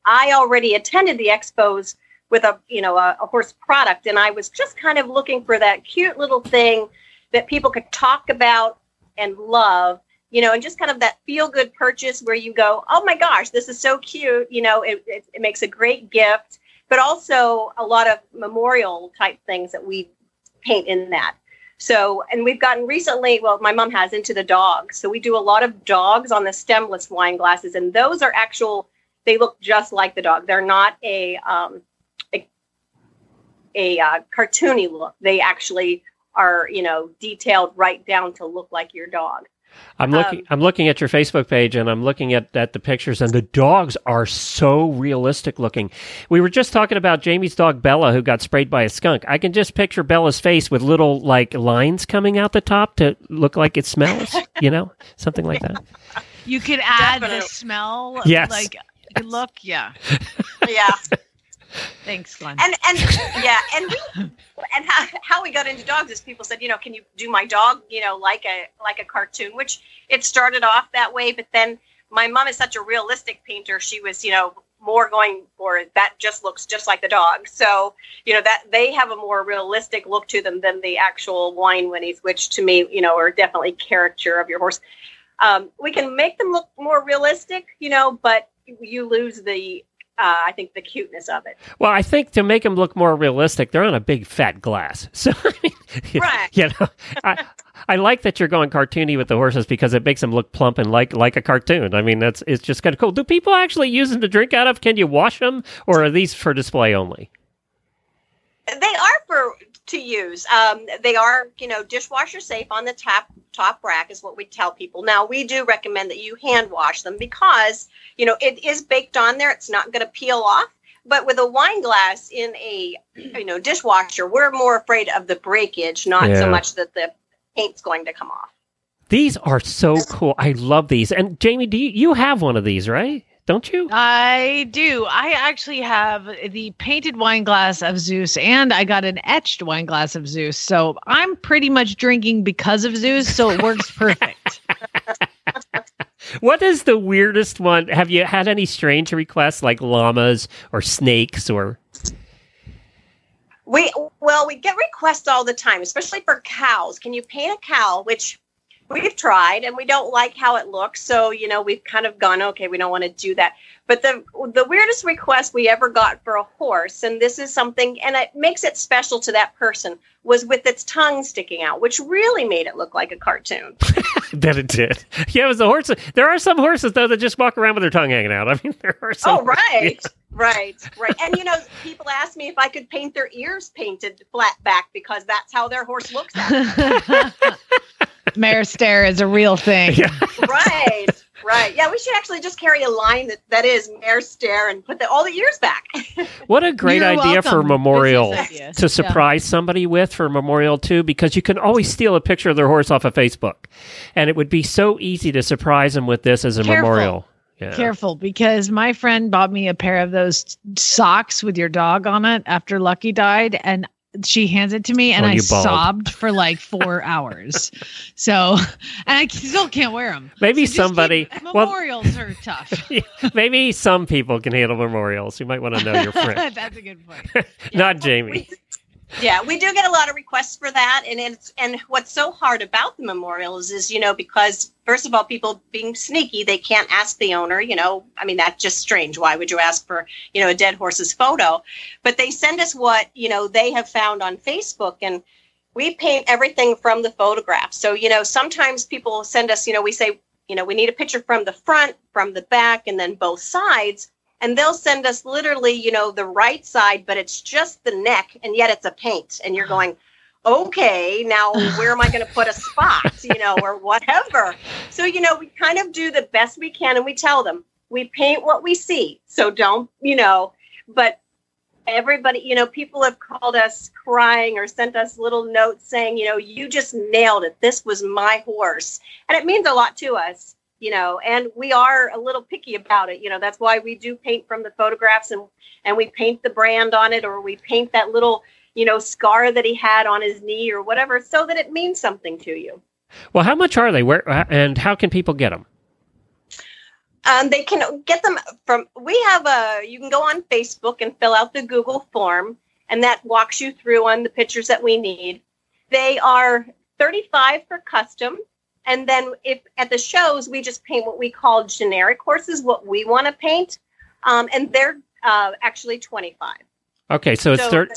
Speaker 6: I already attended the expos with a, you know, a, a horse product, and I was just kind of looking for that cute little thing that people could talk about and love you know, and just kind of that feel good purchase where you go, oh my gosh, this is so cute. You know, it, it, it, makes a great gift, but also a lot of memorial type things that we paint in that. So, and we've gotten recently, well, my mom has into the dogs. So we do a lot of dogs on the stemless wine glasses, and those are actual, they look just like the dog. They're not a, um, a, a uh, cartoony look. They actually are, you know, detailed right down to look like your dog.
Speaker 1: I'm looking. Um, I'm looking at your Facebook page, and I'm looking at, at the pictures, and the dogs are so realistic looking. We were just talking about Jamie's dog Bella, who got sprayed by a skunk. I can just picture Bella's face with little like lines coming out the top to look like it smells. you know, something like that.
Speaker 2: You could add Definitely. the smell.
Speaker 1: Yes.
Speaker 2: Like look. Yeah.
Speaker 6: yeah.
Speaker 2: Thanks, Glenn.
Speaker 6: And and yeah, and we and how, how we got into dogs is people said, you know, can you do my dog, you know, like a like a cartoon, which it started off that way, but then my mom is such a realistic painter. She was, you know, more going for that just looks just like the dog. So, you know, that they have a more realistic look to them than the actual Wine Whinnies, which to me, you know, are definitely caricature of your horse. Um, we can make them look more realistic, you know, but you lose the uh, I think the cuteness of it.
Speaker 1: Well, I think to make them look more realistic, they're on a big fat glass. So,
Speaker 6: right.
Speaker 1: you know, I, I like that you're going cartoony with the horses because it makes them look plump and like like a cartoon. I mean, that's it's just kind of cool. Do people actually use them to drink out of? Can you wash them, or are these for display only?
Speaker 6: They are for to use. Um, they are, you know, dishwasher safe on the top top rack is what we tell people. Now we do recommend that you hand wash them because you know it is baked on there. It's not going to peel off. But with a wine glass in a you know dishwasher, we're more afraid of the breakage, not yeah. so much that the paint's going to come off.
Speaker 1: These are so cool. I love these. And Jamie, do you, you have one of these, right? Don't you?
Speaker 2: I do. I actually have the painted wine glass of Zeus, and I got an etched wine glass of Zeus. So I'm pretty much drinking because of Zeus, so it works perfect.
Speaker 1: what is the weirdest one? Have you had any strange requests like llamas or snakes or?
Speaker 6: We well, we get requests all the time, especially for cows. Can you paint a cow? Which we've tried and we don't like how it looks. So, you know, we've kind of gone, okay, we don't want to do that. But the the weirdest request we ever got for a horse, and this is something, and it makes it special to that person, was with its tongue sticking out, which really made it look like a cartoon.
Speaker 1: that it did. Yeah, it was the horse. There are some horses though that just walk around with their tongue hanging out. I mean, there are some.
Speaker 6: Oh, right, right, right. And you know, people ask me if I could paint their ears painted flat back because that's how their horse looks at.
Speaker 2: Mare stare is a real thing.
Speaker 1: Yeah.
Speaker 6: right, right. Yeah, we should actually just carry a line that, that is mare stare and put the, all the ears back.
Speaker 1: What a great
Speaker 2: You're
Speaker 1: idea for
Speaker 2: welcome.
Speaker 1: memorial
Speaker 2: idea.
Speaker 1: to surprise somebody with for memorial too, because you can always steal a picture of their horse off of Facebook, and it would be so easy to surprise them with this as a
Speaker 2: Careful.
Speaker 1: memorial. Yeah.
Speaker 2: Careful, because my friend bought me a pair of those socks with your dog on it after Lucky died, and she hands it to me, and
Speaker 1: Oh,
Speaker 2: I
Speaker 1: bawled.
Speaker 2: sobbed for like four hours. So, and I still can't wear them.
Speaker 1: Maybe somebody. Well,
Speaker 2: memorials are tough.
Speaker 1: maybe some people can handle memorials. You might want to know your friend,
Speaker 2: That's a good point.
Speaker 1: not Jamie.
Speaker 6: Yeah, we do get a lot of requests for that, and it's and what's so hard about the memorials is you know because first of all, people being sneaky, they can't ask the owner. You know, I mean that's just strange. Why would you ask for you know a dead horse's photo? But they send us what you know they have found on Facebook, and we paint everything from the photograph. So you know sometimes people send us you know we say you know we need a picture from the front, from the back, and then both sides and they'll send us literally, you know, the right side, but it's just the neck, and yet it's a paint, and you're going, okay, now where am I going to put a spot, you know, or whatever. So you know, we kind of do the best we can, and we tell them we paint what we see, so don't, you know, but. Everybody, you know, people have called us crying or sent us little notes saying, you know, you just nailed it. This was my horse. And it means a lot to us you know and we are a little picky about it you know that's why we do paint from the photographs and and we paint the brand on it or we paint that little you know scar that he had on his knee or whatever so that it means something to you
Speaker 1: Well, how much are they? Where and how can people get them?
Speaker 6: um, they can get them from we have a you can go on facebook and fill out the google form and that walks you through on the pictures that we need they are 35 for custom and then if at the shows we just paint what we call generic horses what we want to paint um, and they're uh, actually 25
Speaker 1: Okay, so it's thir-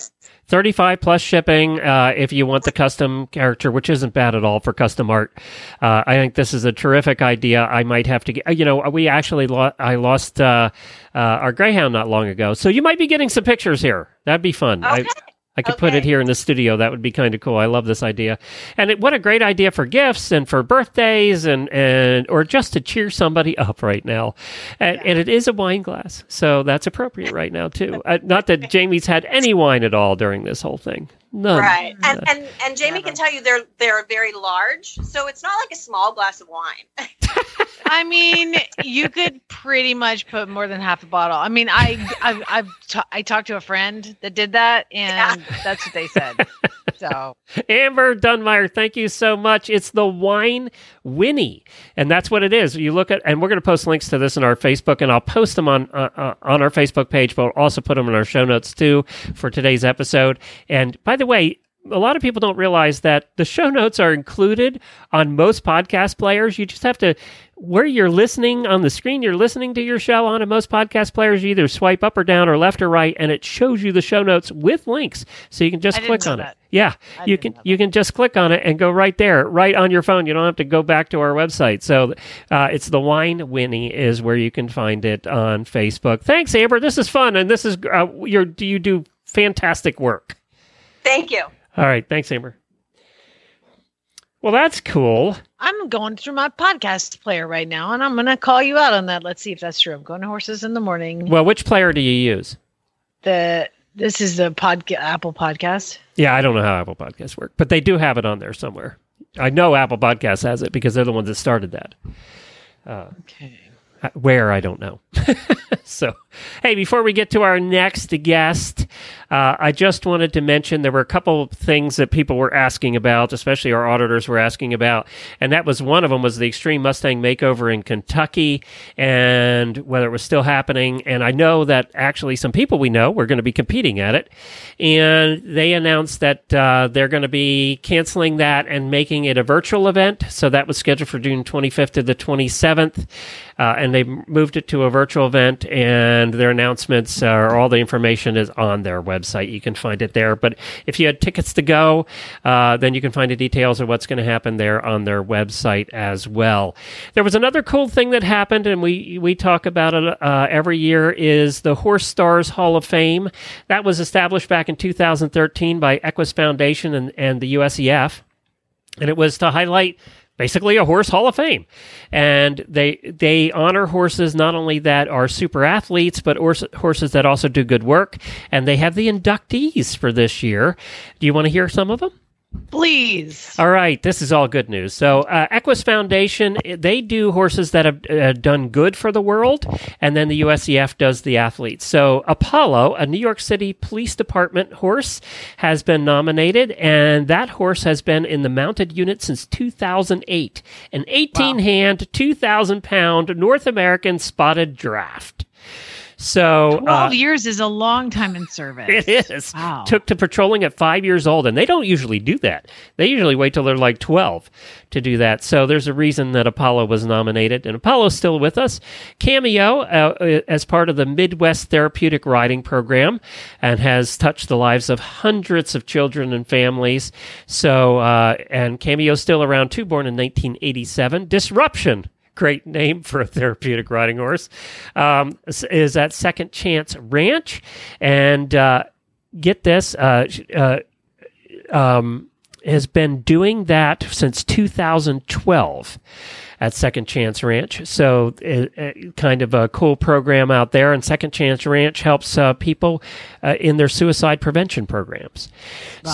Speaker 1: 35 plus shipping uh, if you want the custom character, which isn't bad at all for custom art. Uh, I think this is a terrific idea. I might have to get, you know, we actually lo- I lost uh, uh, our Greyhound not long ago. So you might be getting some pictures here. That'd be fun.
Speaker 6: Okay.
Speaker 1: I could put it here in the studio. That would be kind of cool. I love this idea. And it, what a great idea for gifts and for birthdays and, and or just to cheer somebody up right now. And, and it is a wine glass. So that's appropriate right now, too. Uh, not that Jamie's had any wine at all during this whole thing. None.
Speaker 6: right and and and jamie can tell you they're they're very large so it's not like a small glass of wine
Speaker 2: I mean, you could pretty much put more than half a bottle. I mean, I I've, I've ta- I talked to a friend that did that, and that's what they said. So
Speaker 1: Amber Dunmire, thank you so much. It's the Wine Whinny, and that's what it is. You look at, and we're going to post links to this in our Facebook, and I'll post them on uh, uh, on our Facebook page, but I'll also put them in our show notes too for today's episode. And by the way. A lot of people don't realize that the show notes are included on most podcast players. You just have to, where you're listening on the screen, you're listening to your show on, and most podcast players, you either swipe up or down or left or right, and it shows you the show notes with links. So you can just
Speaker 2: I
Speaker 1: click
Speaker 2: know
Speaker 1: on it. Yeah,
Speaker 2: I
Speaker 1: you can you can just click on it and go right there, right on your phone. You don't have to go back to our website. So uh, it's the Wine Whinny is where you can find it on Facebook. Thanks, Amber. This is fun, and this is uh, your do you do fantastic work.
Speaker 6: thank you
Speaker 1: All right, thanks, Amber. Well, that's cool.
Speaker 2: I'm going through my podcast player right now, and I'm going to call you out on that. Let's see if that's true. I'm going to horses in the morning.
Speaker 1: Well, which player do you use?
Speaker 2: The this is the pod Apple podcast.
Speaker 1: Yeah, I don't know how Apple Podcasts work, but they do have it on there somewhere. I know Apple Podcasts has it because they're the ones that started that.
Speaker 2: Okay.
Speaker 1: Uh, Where, I don't know. so, hey, before we get to our next guest, uh, I just wanted to mention there were a couple of things that people were asking about, especially our auditors were asking about, and that was one of them was the Extreme Mustang Makeover in Kentucky and whether it was still happening. And I know that actually some people we know were going to be competing at it, and they announced that uh, they're going to be canceling that and making it a virtual event. So that was scheduled for June 25th to the 27th. Uh, and they moved it to a virtual event, and their announcements or all the information is on their website. You can find it there. But if you had tickets to go, uh, then you can find the details of what's going to happen there on their website as well. There was another cool thing that happened, and we we talk about it uh, every year. Is the Horse Stars Hall of Fame that was established back in 2013 by Equus Foundation and, and the USEF, and it was to highlight basically a horse hall of fame. And they they honor horses not only that are super athletes but horse, horses that also do good work. And they have the inductees for this year. Do you want to hear some of them
Speaker 2: Please.
Speaker 1: all right, this is all good news. So, uh, Equus Foundation, they do horses that have uh, done good for the world, and then the USEF does the athletes. So, Apollo, a New York City Police Department horse, has been nominated, and that horse has been in the mounted unit since 2008. An 18 hand, 2,000 pound North American spotted draft. So, uh,
Speaker 2: 12 years is a long time in service.
Speaker 1: it is.
Speaker 2: Wow.
Speaker 1: Took to patrolling at five years old, and they don't usually do that. They usually wait till they're like 12 to do that. So there's a reason that Apollo was nominated, and Apollo's still with us. Cameo, uh, as part of the Midwest Therapeutic Riding Program, and has touched the lives of hundreds of children and families. So, uh, and Cameo's still around too, born in 1987. Disruption great name for a therapeutic riding horse, um, is at Second Chance Ranch. And uh, get this, uh, uh, um, has been doing that since 2012 at Second Chance Ranch. So, uh, uh, kind of a cool program out there. And Second Chance Ranch helps uh, people uh, in their suicide prevention programs.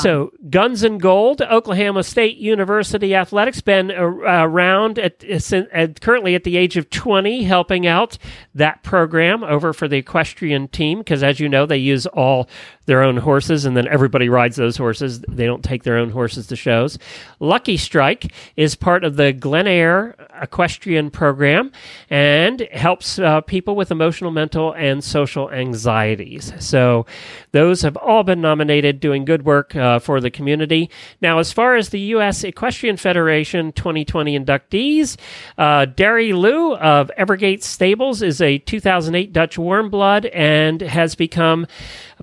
Speaker 1: So, Guns and Gold, Oklahoma State University Athletics, been uh, around at, at currently at the age of 20, helping out that program over for the equestrian team. Because, as you know, they use all their own horses, and then everybody rides those horses. They don't take their own horses to shows. Lucky Strike is part of the Glen Air Equestrian Program and helps uh, people with emotional, mental, and social anxieties. So those have all been nominated, doing good work uh, for the community. Now, as far as the U.S. Equestrian Federation 2020 inductees, uh, Darry Lou of Evergate Stables is a 2008 Dutch warm blood and has become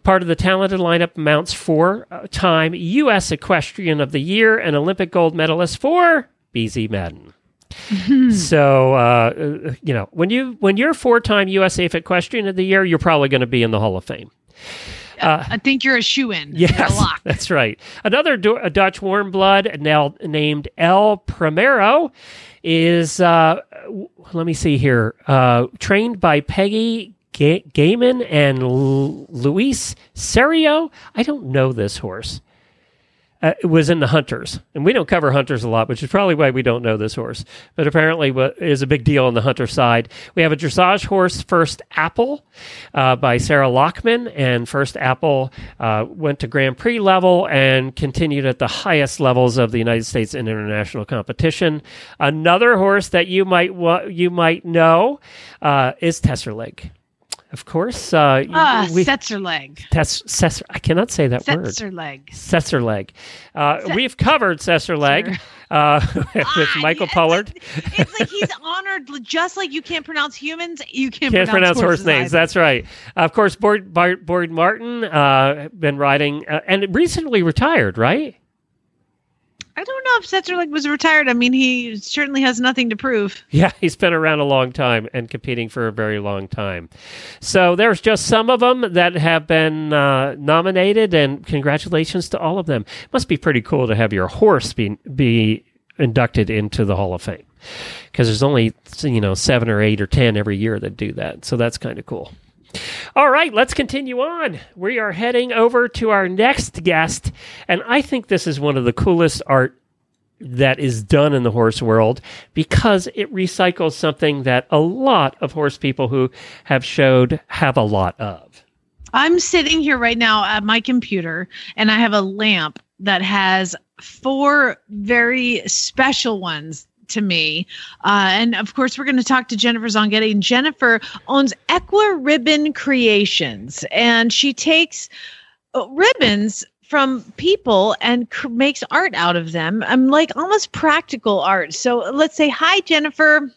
Speaker 1: part of the talented lineup mounts four time U.S. Equestrian of the Year and Olympic gold medalist for Beezie Madden. so uh, you know when you when you're four time USA Equestrian of the Year, you're probably going to be in the Hall of Fame.
Speaker 2: I think you're a shoe in.
Speaker 1: Yes,
Speaker 2: A lock.
Speaker 1: that's right. Another a Dutch warm blood now named El Primero is uh, w- let me see here. Uh, trained by Peggy Ga- Gaiman and L- Luis Serio. I don't know this horse. Uh, it was in the Hunters, and we don't cover Hunters a lot, which is probably why we don't know this horse. But apparently, what is a big deal on the Hunter side. We have a dressage horse, First Apple, uh, by Sarah Lockman, and First Apple uh, went to Grand Prix level and continued at the highest levels of the United States and international competition. Another horse that you might wa- you might know uh, is Tesserleg. Of course, uh,
Speaker 2: Ah,
Speaker 1: we,
Speaker 2: Setzer leg.
Speaker 1: Tess, Sesser, I cannot say that word.
Speaker 2: Setzer leg.
Speaker 1: Sesserleg. Uh, we've covered Sesserleg uh, with
Speaker 2: Ah,
Speaker 1: Michael
Speaker 2: yeah,
Speaker 1: Pollard.
Speaker 2: It's like, it's like he's honored just like you can't pronounce humans, you can't,
Speaker 1: Can't pronounce horse
Speaker 2: horses
Speaker 1: names.
Speaker 2: either.
Speaker 1: That's right. Of course, Boyd Martin uh, been riding uh, and recently retired, right?
Speaker 2: I don't know if Setzer was retired. I mean, he certainly has nothing to prove.
Speaker 1: Yeah, he's been around a long time and competing for a very long time. So there's just some of them that have been uh, nominated, and congratulations to all of them. Must be pretty cool to have your horse be be inducted into the Hall of Fame because there's only you know seven or eight or ten every year that do that. So that's kind of cool. All right, let's continue on. We are heading over to our next guest, and I think this is one of the coolest art that is done in the horse world because it recycles something that a lot of horse people who have showed have a lot of.
Speaker 2: I'm sitting here right now at my computer and I have a lamp that has four very special ones to me. Uh, and of course, we're going to talk to Jennifer Zonghetti. And Jennifer owns EquiRibbon Creations, and she takes uh, ribbons from people and cr- makes art out of them. I'm like almost practical art. So let's say hi, Jennifer.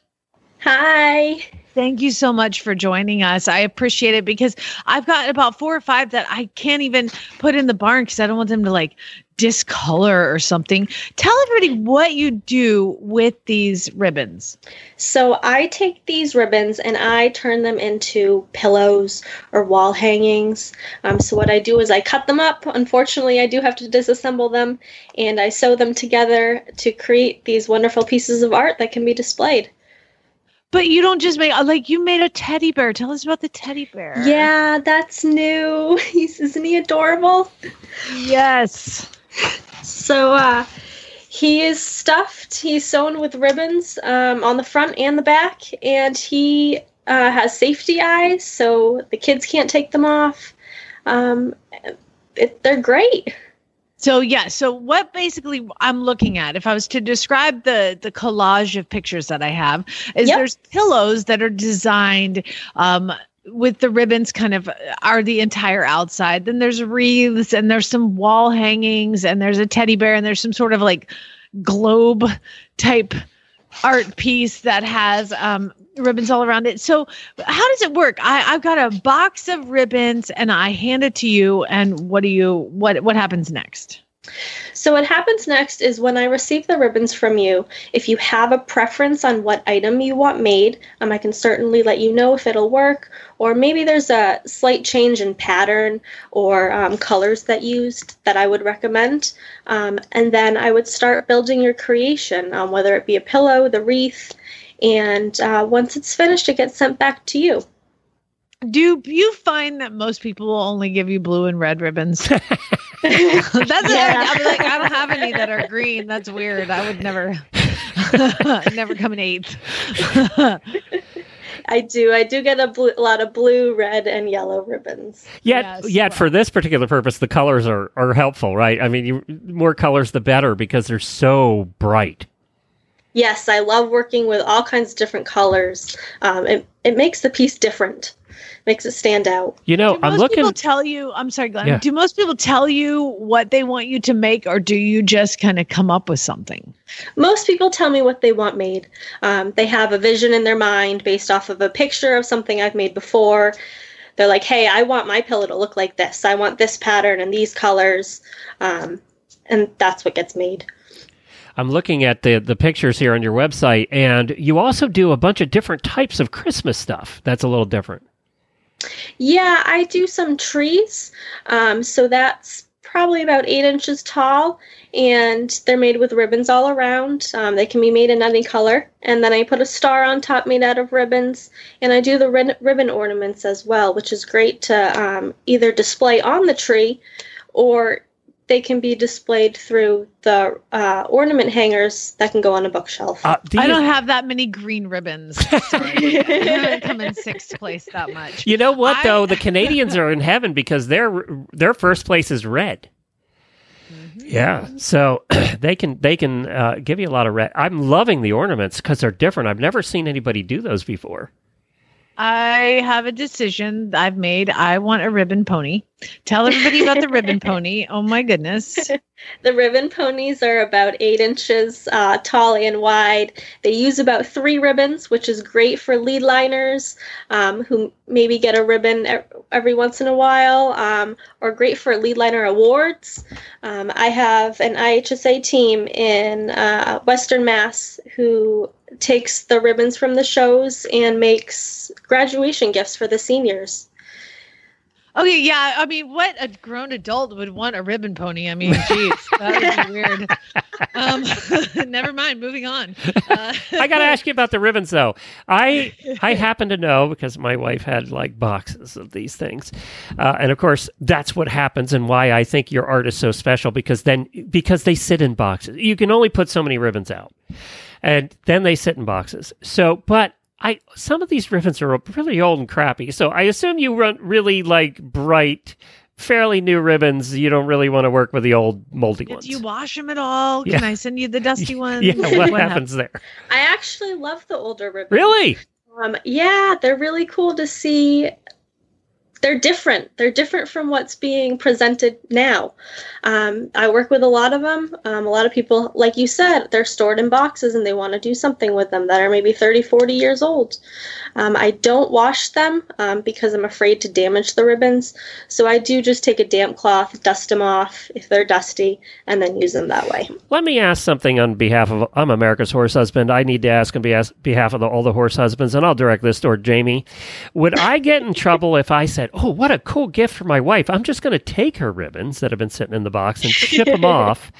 Speaker 7: Hi.
Speaker 2: Thank you so much for joining us. I appreciate it because I've got about four or five that I can't even put in the barn because I don't want them to like discolor or something. Tell everybody what you do with these ribbons.
Speaker 7: So I take these ribbons and I turn them into pillows or wall hangings. Um, so what I do is I cut them up. Unfortunately, I do have to disassemble them and I sew them together to create these wonderful pieces of art that can be displayed.
Speaker 2: But you don't just make like you made a teddy bear. Tell us about the teddy bear.
Speaker 7: Yeah, that's new. He's, isn't he adorable?
Speaker 2: Yes.
Speaker 7: So uh, he is stuffed. He's sewn with ribbons um, on the front and the back, and he uh, has safety eyes, so the kids can't take them off. Um, it, they're great.
Speaker 2: So yeah, so what basically I'm looking at, if I was to describe the the collage of pictures that I have, is
Speaker 7: Yep.
Speaker 2: there's pillows that are designed um with the ribbons kind of are the entire outside. Then there's wreaths and there's some wall hangings and there's a teddy bear and there's some sort of like globe type art piece that has um ribbons all around it. So how does it work? I, I've got a box of ribbons and I hand it to you and what do you what what happens next?
Speaker 7: So, what happens next is when I receive the ribbons from you, if you have a preference on what item you want made, um, I can certainly let you know if it'll work, or maybe there's a slight change in pattern or um, colors that used that I would recommend. Um, and then I would start building your creation, um, whether it be a pillow, the wreath, and uh, once it's finished, it gets sent back to you.
Speaker 2: Do you find that most people will only give you blue and red ribbons? That's
Speaker 7: Yeah.
Speaker 2: I'm like, I don't have any that are green. That's weird. I would never, never come in eighth.
Speaker 7: I do. I do get a, blue, a lot of blue, red, and yellow ribbons.
Speaker 1: Yet,
Speaker 2: Yes,
Speaker 1: yet for this particular purpose, the colors are, are helpful, right? I mean, you, more colors the better because they're so bright.
Speaker 7: Yes, I love working with all kinds of different colors. Um, it, it makes the piece different, makes it stand out.
Speaker 1: You know,
Speaker 2: Do
Speaker 1: I'm
Speaker 2: most
Speaker 1: looking.
Speaker 2: people tell you? I'm sorry, Glenn.
Speaker 1: Yeah.
Speaker 2: Do most people tell you what they want you to make, or do you just kind of come up with something?
Speaker 7: Most people tell me what they want made. Um, they have a vision in their mind based off of a picture of something I've made before. They're like, hey, I want my pillow to look like this. I want this pattern and these colors. Um, and that's what gets made.
Speaker 1: I'm looking at the the pictures here on your website, and you also do a bunch of different types of Christmas stuff. That's a little different.
Speaker 7: Yeah, I do some trees. Um, so that's probably about eight inches tall, and they're made with ribbons all around. Um, they can be made in any color. And then I put a star on top made out of ribbons, and I do the ribbon ornaments as well, which is great to um, either display on the tree or they can be displayed through the uh, ornament hangers that can go on a bookshelf.
Speaker 1: Uh, do
Speaker 2: I don't have that many green ribbons. Sorry. I haven't come in sixth place that much.
Speaker 1: You know what
Speaker 2: I-
Speaker 1: though? The Canadians are in heaven because their their first place is red.
Speaker 2: Mm-hmm.
Speaker 1: Yeah, so they can they can uh, give you a lot of red. I'm loving the ornaments because they're different. I've never seen anybody do those before.
Speaker 2: I have a decision I've made. I want a ribbon pony. Tell everybody about the ribbon pony. Oh my goodness.
Speaker 7: The ribbon ponies are about eight inches uh, tall and wide. They use about three ribbons, which is great for lead liners um, who maybe get a ribbon every once in a while, um, or great for lead liner awards. Um, I have an IHSA team in uh, Western Mass who takes the ribbons from the shows and makes graduation gifts for the seniors.
Speaker 2: Okay, yeah. I mean, what a grown adult would want a ribbon pony? I mean, jeez, that would be weird. um, never mind. Moving on. Uh,
Speaker 1: I got to ask you about the ribbons, though. I I happen to know because my wife had like boxes of these things, uh, and of course that's what happens, and why I think your art is so special because then because they sit in boxes. You can only put so many ribbons out, and then they sit in boxes. So, but I some of these ribbons are really old and crappy. So I assume you run really like bright fairly new ribbons, you don't really want to work with the old moldy
Speaker 2: Do
Speaker 1: ones.
Speaker 2: Do you wash them at all?
Speaker 1: Yeah.
Speaker 2: Can I send you the dusty ones?
Speaker 1: yeah, what, happens there?
Speaker 7: I actually love the older ribbons.
Speaker 1: Really?
Speaker 7: Um, yeah, they're really cool to see. They're different. They're different from what's being presented now. Um, I work with a lot of them. Um, a lot of people, like you said, they're stored in boxes and they want to do something with them that are maybe 30, 40 years old. Um, I don't wash them um, because I'm afraid to damage the ribbons. So I do just take a damp cloth, dust them off if they're dusty, and then use them that way.
Speaker 1: Let me ask something on behalf of I'm America's horse husband. I need to ask on behalf of the, all the horse husbands, and I'll direct this toward Jamie. Would I get in trouble if I said, "Oh, what a cool gift for my wife"? I'm just going to take her ribbons that have been sitting in the box and ship them off,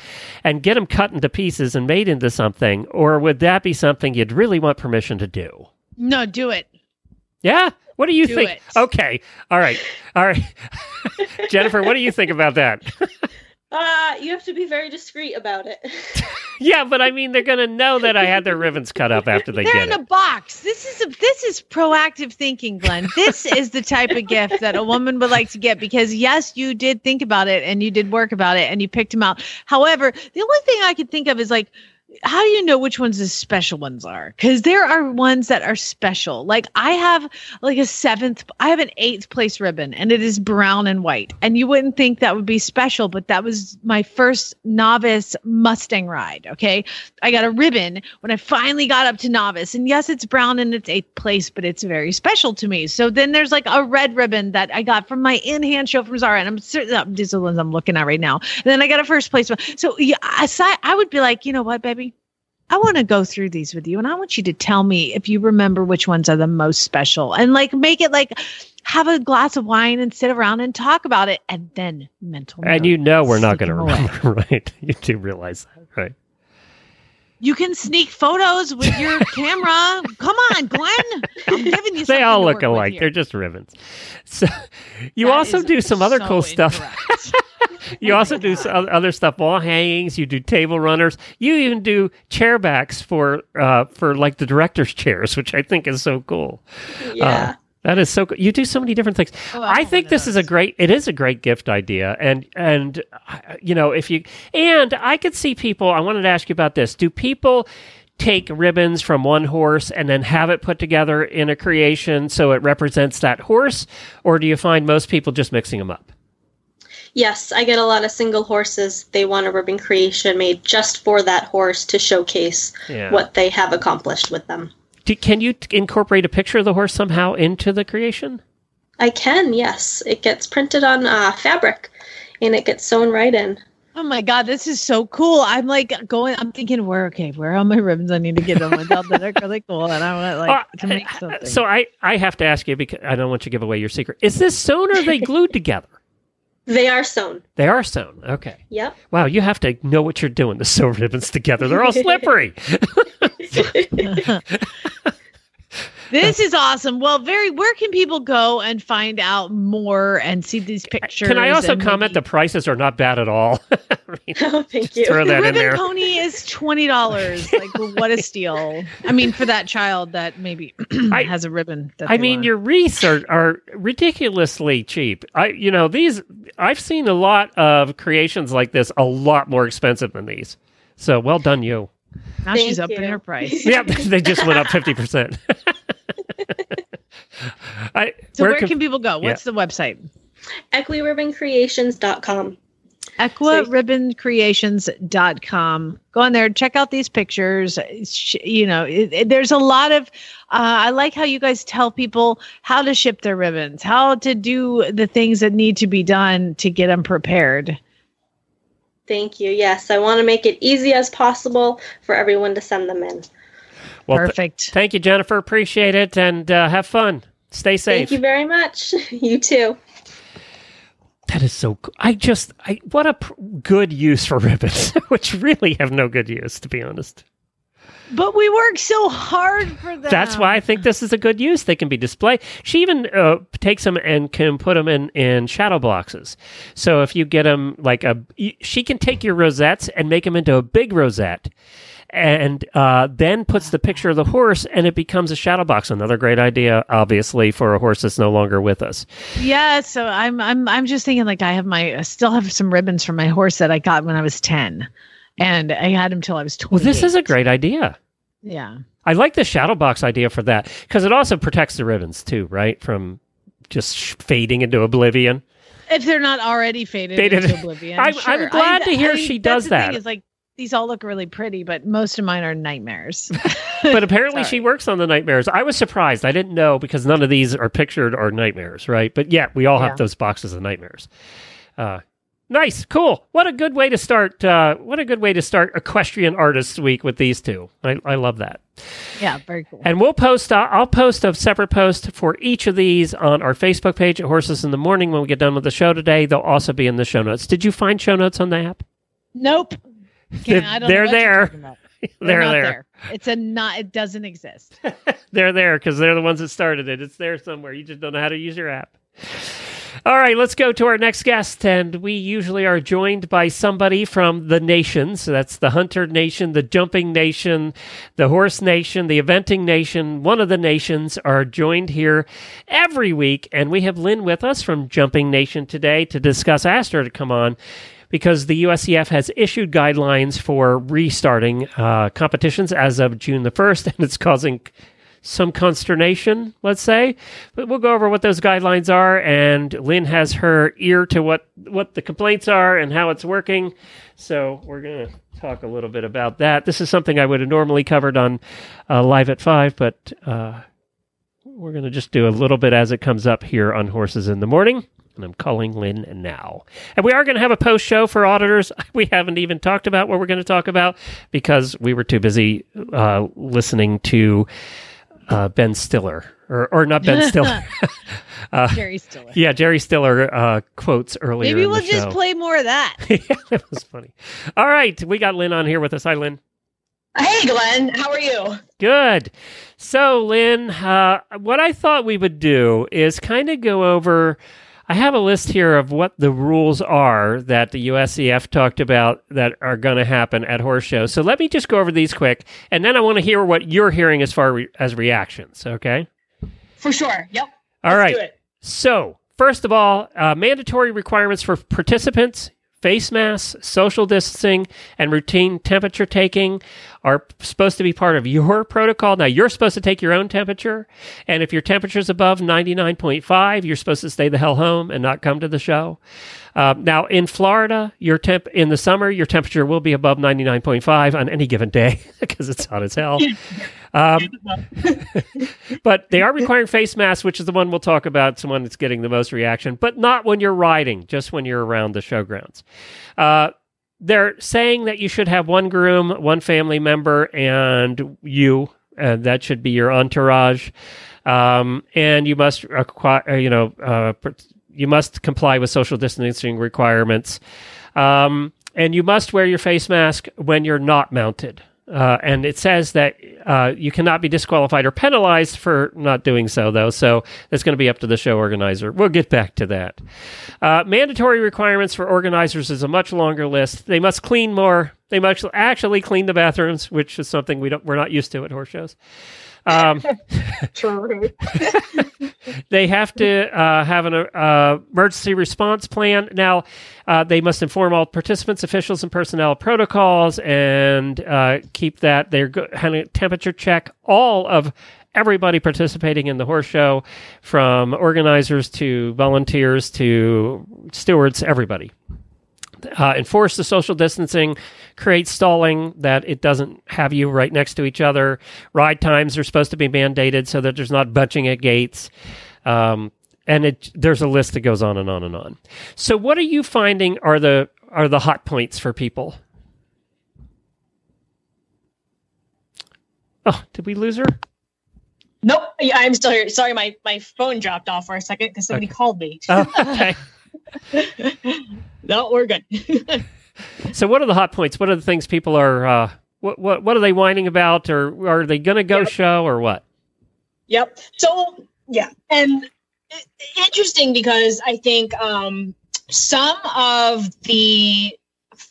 Speaker 1: and get them cut into pieces and made into something? Or would that be something you'd really want permission to do?
Speaker 2: No, do it.
Speaker 1: Yeah. What do you
Speaker 2: Do
Speaker 1: think?
Speaker 2: it.
Speaker 1: Okay. All right. All right. Jennifer, what do you think about that?
Speaker 7: Uh, you have to be very discreet about it.
Speaker 1: yeah, but I mean, they're going to know that I had their ribbons cut up after they
Speaker 2: They're
Speaker 1: get
Speaker 2: in
Speaker 1: it.
Speaker 2: a box. This is a, this is proactive thinking, Glenn. This is the type of gift that a woman would like to get because yes, you did think about it and you did work about it and you picked them out. However, the only thing I could think of is like how do you know which ones the special ones are? Because there are ones that are special. Like I have like a seventh, I have an eighth place ribbon and it is brown and white. And you wouldn't think that would be special, but that was my first novice Mustang ride. Okay. I got a ribbon when I finally got up to novice. And yes, it's brown and it's eighth place, but it's very special to me. So then there's like a red ribbon that I got from my in hand show from Zara. And I'm certain uh, these are the ones I'm looking at right now. And then I got a first place one. So yeah, aside, I would be like, you know what, baby? I want to go through these with you and I want you to tell me if you remember which ones are the most special and like make it like have a glass of wine and sit around and talk about it and then mental.
Speaker 1: And you know we're not going to remember, right? You do realize that, right?
Speaker 2: You can sneak photos with your camera. Come on, Glenn. I'm giving you.
Speaker 1: They all
Speaker 2: to
Speaker 1: look
Speaker 2: work
Speaker 1: alike. They're just ribbons. So you
Speaker 2: That
Speaker 1: also do some other
Speaker 2: so
Speaker 1: cool stuff.
Speaker 2: incorrect.
Speaker 1: You also do some other stuff, wall hangings. You do table runners. You even do chair backs for uh, for like the director's chairs, which I think is so cool.
Speaker 7: Yeah.
Speaker 1: Uh, that is so cool. You do so many different things.
Speaker 2: Oh,
Speaker 1: I
Speaker 2: want
Speaker 1: think this is a great. It is a great gift idea, and and uh, you know if you and I could see people. I wanted to ask you about this. Do people take ribbons from one horse and then have it put together in a creation so it represents that horse, or do you find most people just mixing them up?
Speaker 7: Yes, I get a lot of single horses. They want a ribbon creation made just for that horse to showcase
Speaker 1: Yeah.
Speaker 7: what they have accomplished with them.
Speaker 1: Do, can you t- incorporate a picture of the horse somehow into the creation?
Speaker 7: I can, yes. It gets printed on uh, fabric and it gets sewn right in.
Speaker 2: Oh my god, this is so cool! I'm like going. I'm thinking, where okay, where are all my ribbons? I need to get them without that are really cool, and I want like
Speaker 1: Uh,
Speaker 2: to make something.
Speaker 1: So I, I have to ask you because I don't want you to give away your secret. Is this sewn or are they glued together?
Speaker 7: They are sewn.
Speaker 1: They are sewn. Okay.
Speaker 7: Yep.
Speaker 1: Wow, you have to know what you're doing to sew ribbons together. They're all slippery.
Speaker 2: This is awesome. Well, very. Where can people go and find out more and see these pictures?
Speaker 1: Can I also comment the prices are not bad at all? I mean,
Speaker 7: Oh, thank you.
Speaker 1: throw
Speaker 2: the
Speaker 1: that in
Speaker 2: ribbon
Speaker 1: there.
Speaker 2: pony is twenty dollars. Like, what a steal! I mean, for that child that maybe
Speaker 1: I-
Speaker 2: has a ribbon. That
Speaker 1: I mean,
Speaker 2: want.
Speaker 1: your wreaths are, are ridiculously cheap. I, you know, these. I've seen a lot of creations like this, a lot more expensive than these. So well done, you.
Speaker 2: Now she's
Speaker 7: Thank
Speaker 2: up in her price.
Speaker 1: Yeah, they just went up fifty percent. I
Speaker 2: So where,
Speaker 1: can-
Speaker 2: can people go? What's the website?
Speaker 7: EquiRibbonCreations.com.
Speaker 2: EquiRibbonCreations.com. Go on there, check out these pictures. You know, it, it- there's a lot of. Uh, I like how you guys tell people how to ship their ribbons, how to do the things that need to be done to get them prepared.
Speaker 7: Thank you. Yes, I want to make it easy as possible for everyone to send them in.
Speaker 1: well, th-
Speaker 2: Perfect.
Speaker 1: thank you, Jennifer. Appreciate it, and uh, have fun. Stay safe.
Speaker 7: Thank you very much. you too.
Speaker 1: That is so. I just. I what a pr- good use for ribbons, which really have no good use, to be honest.
Speaker 2: But we work so hard for them.
Speaker 1: That's why I think this is a good use. They can be displayed. She even uh, takes them and can put them in in shadow boxes. So if you get them like a, she can take your rosettes and make them into a big rosette, and uh, then puts the picture of the horse, and it becomes a shadow box. Another great idea, obviously, for a horse that's no longer with us.
Speaker 2: Yeah, so I'm I'm I'm just thinking like I have my I still have some ribbons from my horse that I got when I was 10. And I had him till I was 20.
Speaker 1: Well, this is a great idea.
Speaker 2: Yeah.
Speaker 1: I like the shadow box idea for that because it also protects the ribbons too, right, from just sh- fading into oblivion.
Speaker 2: If they're not already faded,
Speaker 1: Faded.
Speaker 2: into oblivion.
Speaker 1: I'm-
Speaker 2: sure.
Speaker 1: I'm glad to hear she
Speaker 2: that's
Speaker 1: does
Speaker 2: the
Speaker 1: that.
Speaker 2: Thing is like these all look really pretty, but most of mine are nightmares.
Speaker 1: but apparently she works on the nightmares. I was surprised. I didn't know because none of these are pictured or nightmares, right? But yeah, we all
Speaker 2: Yeah.
Speaker 1: have those boxes of nightmares. Uh, nice, cool. What a good way to start. Uh, what a good way to start Equestrian Artists Week with these two. I, I love that.
Speaker 2: yeah, very cool.
Speaker 1: And we'll post. Uh, I'll post a separate post for each of these on our Facebook page at Horses in the Morning when we get done with the show today. They'll also be in the show notes. Did you find show notes on the app?
Speaker 2: Nope.
Speaker 1: They're-
Speaker 2: Can't- I don't
Speaker 1: they're there. They're
Speaker 2: not
Speaker 1: there.
Speaker 2: It's a not. It doesn't exist.
Speaker 1: they're there because they're the ones that started it. It's there somewhere. You just don't know how to use your app. All right, let's go to our next guest. And we usually are joined by somebody from the nation. So that's the Hunter Nation, the Jumping Nation, the Horse Nation, the Eventing Nation. One of the nations are joined here every week. And we have Lynn with us from Jumping Nation today to discuss. I asked her to come on because the USEF has issued guidelines for restarting uh, competitions as of June the 1st, and it's causing some consternation, let's say. But we'll go over what those guidelines are, and Lynn has her ear to what, what the complaints are and how it's working. So we're going to talk a little bit about that. This is something I would have normally covered on uh, Live at 5, but uh, we're going to just do a little bit as it comes up here on Horses in the Morning. And I'm calling Lynn now. And we are going to have a post show for auditors. We haven't even talked about what we're going to talk about because we were too busy uh, listening to uh, Ben Stiller. Or, or not Ben Stiller. uh,
Speaker 2: Jerry Stiller.
Speaker 1: yeah, Jerry Stiller uh, quotes earlier.
Speaker 2: Maybe
Speaker 1: in
Speaker 2: we'll
Speaker 1: the
Speaker 2: just play more of that.
Speaker 1: yeah, that was funny. All right, we got Lynn on here with us. Hi, Lynn.
Speaker 8: Hey, Glenn, how are you?
Speaker 1: Good. So, Lynn, uh, what I thought we would do is kind of go over. I have a list here of what the rules are that the USEF talked about that are going to happen at horse shows. So let me just go over these quick, and then I want to hear what you're hearing as far re- as reactions. Okay.
Speaker 8: For sure. Yep.
Speaker 1: All right.
Speaker 8: do it.
Speaker 1: So, first of all, uh, mandatory requirements for participants, face masks, social distancing, and routine temperature taking are supposed to be part of your protocol. Now, you're supposed to take your own temperature, and if your temperature is above 99.5, you're supposed to stay the hell home and not come to the show. Uh, now, in Florida, your temp in the summer, your temperature will be above 99.5 on any given day because it's hot as hell. Um, but they are requiring face masks, which is the one we'll talk about. It's the one that's getting the most reaction, but not when you're riding, just when you're around the showgrounds. Uh, they're saying that you should have one groom, one family member, and you. And that should be your entourage. Um, and you must acquire, you know, uh, you must comply with social distancing requirements. Um, and you must wear your face mask when you're not mounted. Uh, and it says that uh, you cannot be disqualified or penalized for not doing so, though. So that's going to be up to the show organizer. We'll get back to that. Uh, mandatory requirements for organizers is a much longer list. They must clean more. They must actually clean the bathrooms, which is something we don't we're not used to at horse shows. Um,
Speaker 8: True.
Speaker 1: they have to uh, have an uh, emergency response plan. Now, uh, they must inform all participants, officials, and personnel protocols, and uh, keep that. They're go- temperature check all of everybody participating in the horse show, from organizers to volunteers to stewards, everybody. Uh, enforce the social distancing, create stalling that it doesn't have you right next to each other. Ride times are supposed to be mandated so that there's not bunching at gates. Um, and it, there's a list that goes on and on and on. So, what are you finding are the are the hot points for people? Oh, did we lose her?
Speaker 8: Nope. Yeah, I'm still here. Sorry, my, my phone dropped off for a second because somebody called me.
Speaker 1: Oh, okay.
Speaker 8: no, we're good.
Speaker 1: so, what are the hot points? What are the things people are? Uh, what what what are they whining about, or are they going to go
Speaker 8: Yep.
Speaker 1: show, or what?
Speaker 8: Yep. So yeah, and interesting because I think um, some of the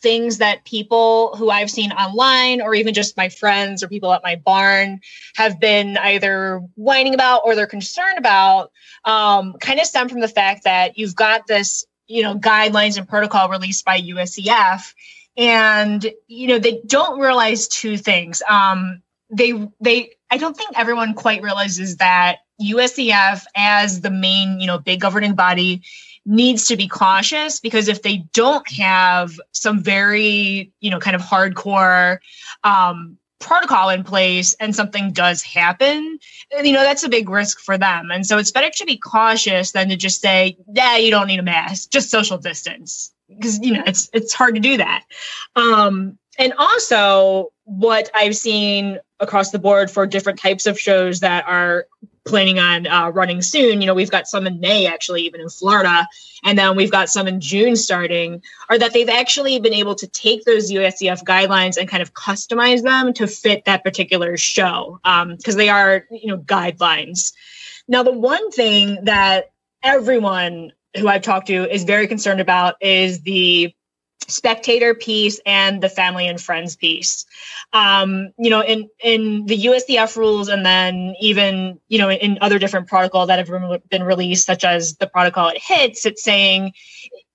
Speaker 8: things that people who I've seen online, or even just my friends or people at my barn, have been either whining about or they're concerned about, um, kind of stem from the fact that you've got this, you know, guidelines and protocol released by USEF, and you know they don't realize two things. Um, they they I don't think everyone quite realizes that USEF as the main, you know, big governing body needs to be cautious because if they don't have some very, you know, kind of hardcore um protocol in place and something does happen, you know, that's a big risk for them. And so it's better to be cautious than to just say, yeah, you don't need a mask, just social distance. Because you know, it's it's hard to do that. Um and also what I've seen across the board for different types of shows that are planning on uh, running soon. You know, we've got some in May, actually, even in Florida, and then we've got some in June starting. Are that they've actually been able to take those USEF guidelines and kind of customize them to fit that particular show because they are, you know, guidelines. Now, the one thing that everyone who I've talked to is very concerned about is the spectator piece and the family and friends piece. Um you know in in the usdf rules and then even you know in other different protocol that have been released such as the protocol it hits it's saying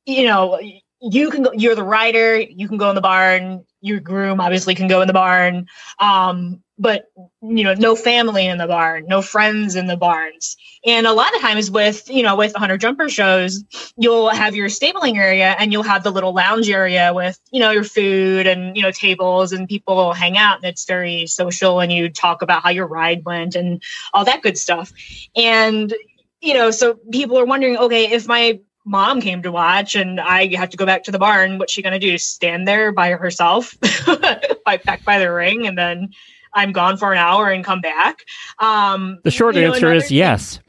Speaker 8: you know you can go you're the rider you can go in the barn your groom obviously can go in the barn. Um but you know no family in the barn no friends in the barns. And a lot of times with you know with hunter jumper shows you'll have your stabling area and you'll have the little lounge area with you know your food and you know tables and people hang out and it's very social and you talk about how your ride went and all that good stuff. And you know so people are wondering okay if my mom came to watch and I have to go back to the barn, what's she going to do? Stand there by herself, by back by the ring, and then I'm gone for an hour and come back. Um,
Speaker 1: The short
Speaker 8: you know,
Speaker 1: answer
Speaker 8: another
Speaker 1: is yes.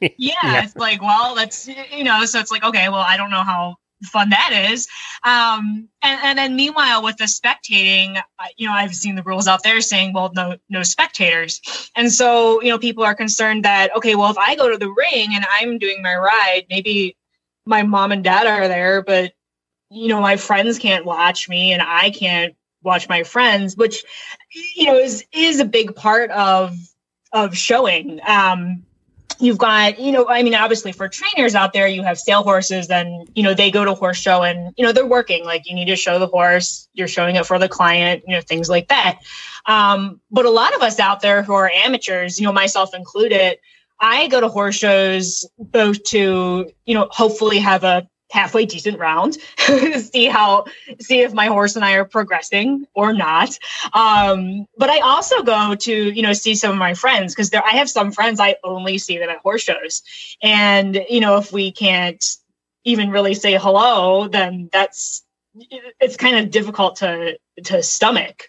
Speaker 8: yeah,
Speaker 1: Yeah.
Speaker 8: it's like, well, that's you know, so it's like, okay, well, I don't know how fun that is. Um, and, and then meanwhile, with the spectating, you know, I've seen the rules out there saying, well, no, no spectators. And so, you know, people are concerned that, okay, well, if I go to the ring and I'm doing my ride, maybe my mom and dad are there, but you know, my friends can't watch me and I can't watch my friends, which, you know, is, is a big part of, of showing. Um, you've got you know i mean obviously for trainers out there you have sale horses and you know they go to horse show and you know they're working like you need to show the horse you're showing it for the client you know things like that um, but a lot of us out there who are amateurs you know myself included i go to horse shows both to you know hopefully have a halfway decent round see how see if my horse and i are progressing or not. Um but i also go to you know see some of my friends because there i have some friends i only see them at horse shows. And you know if we can't even really say hello then that's it's kind of difficult to to stomach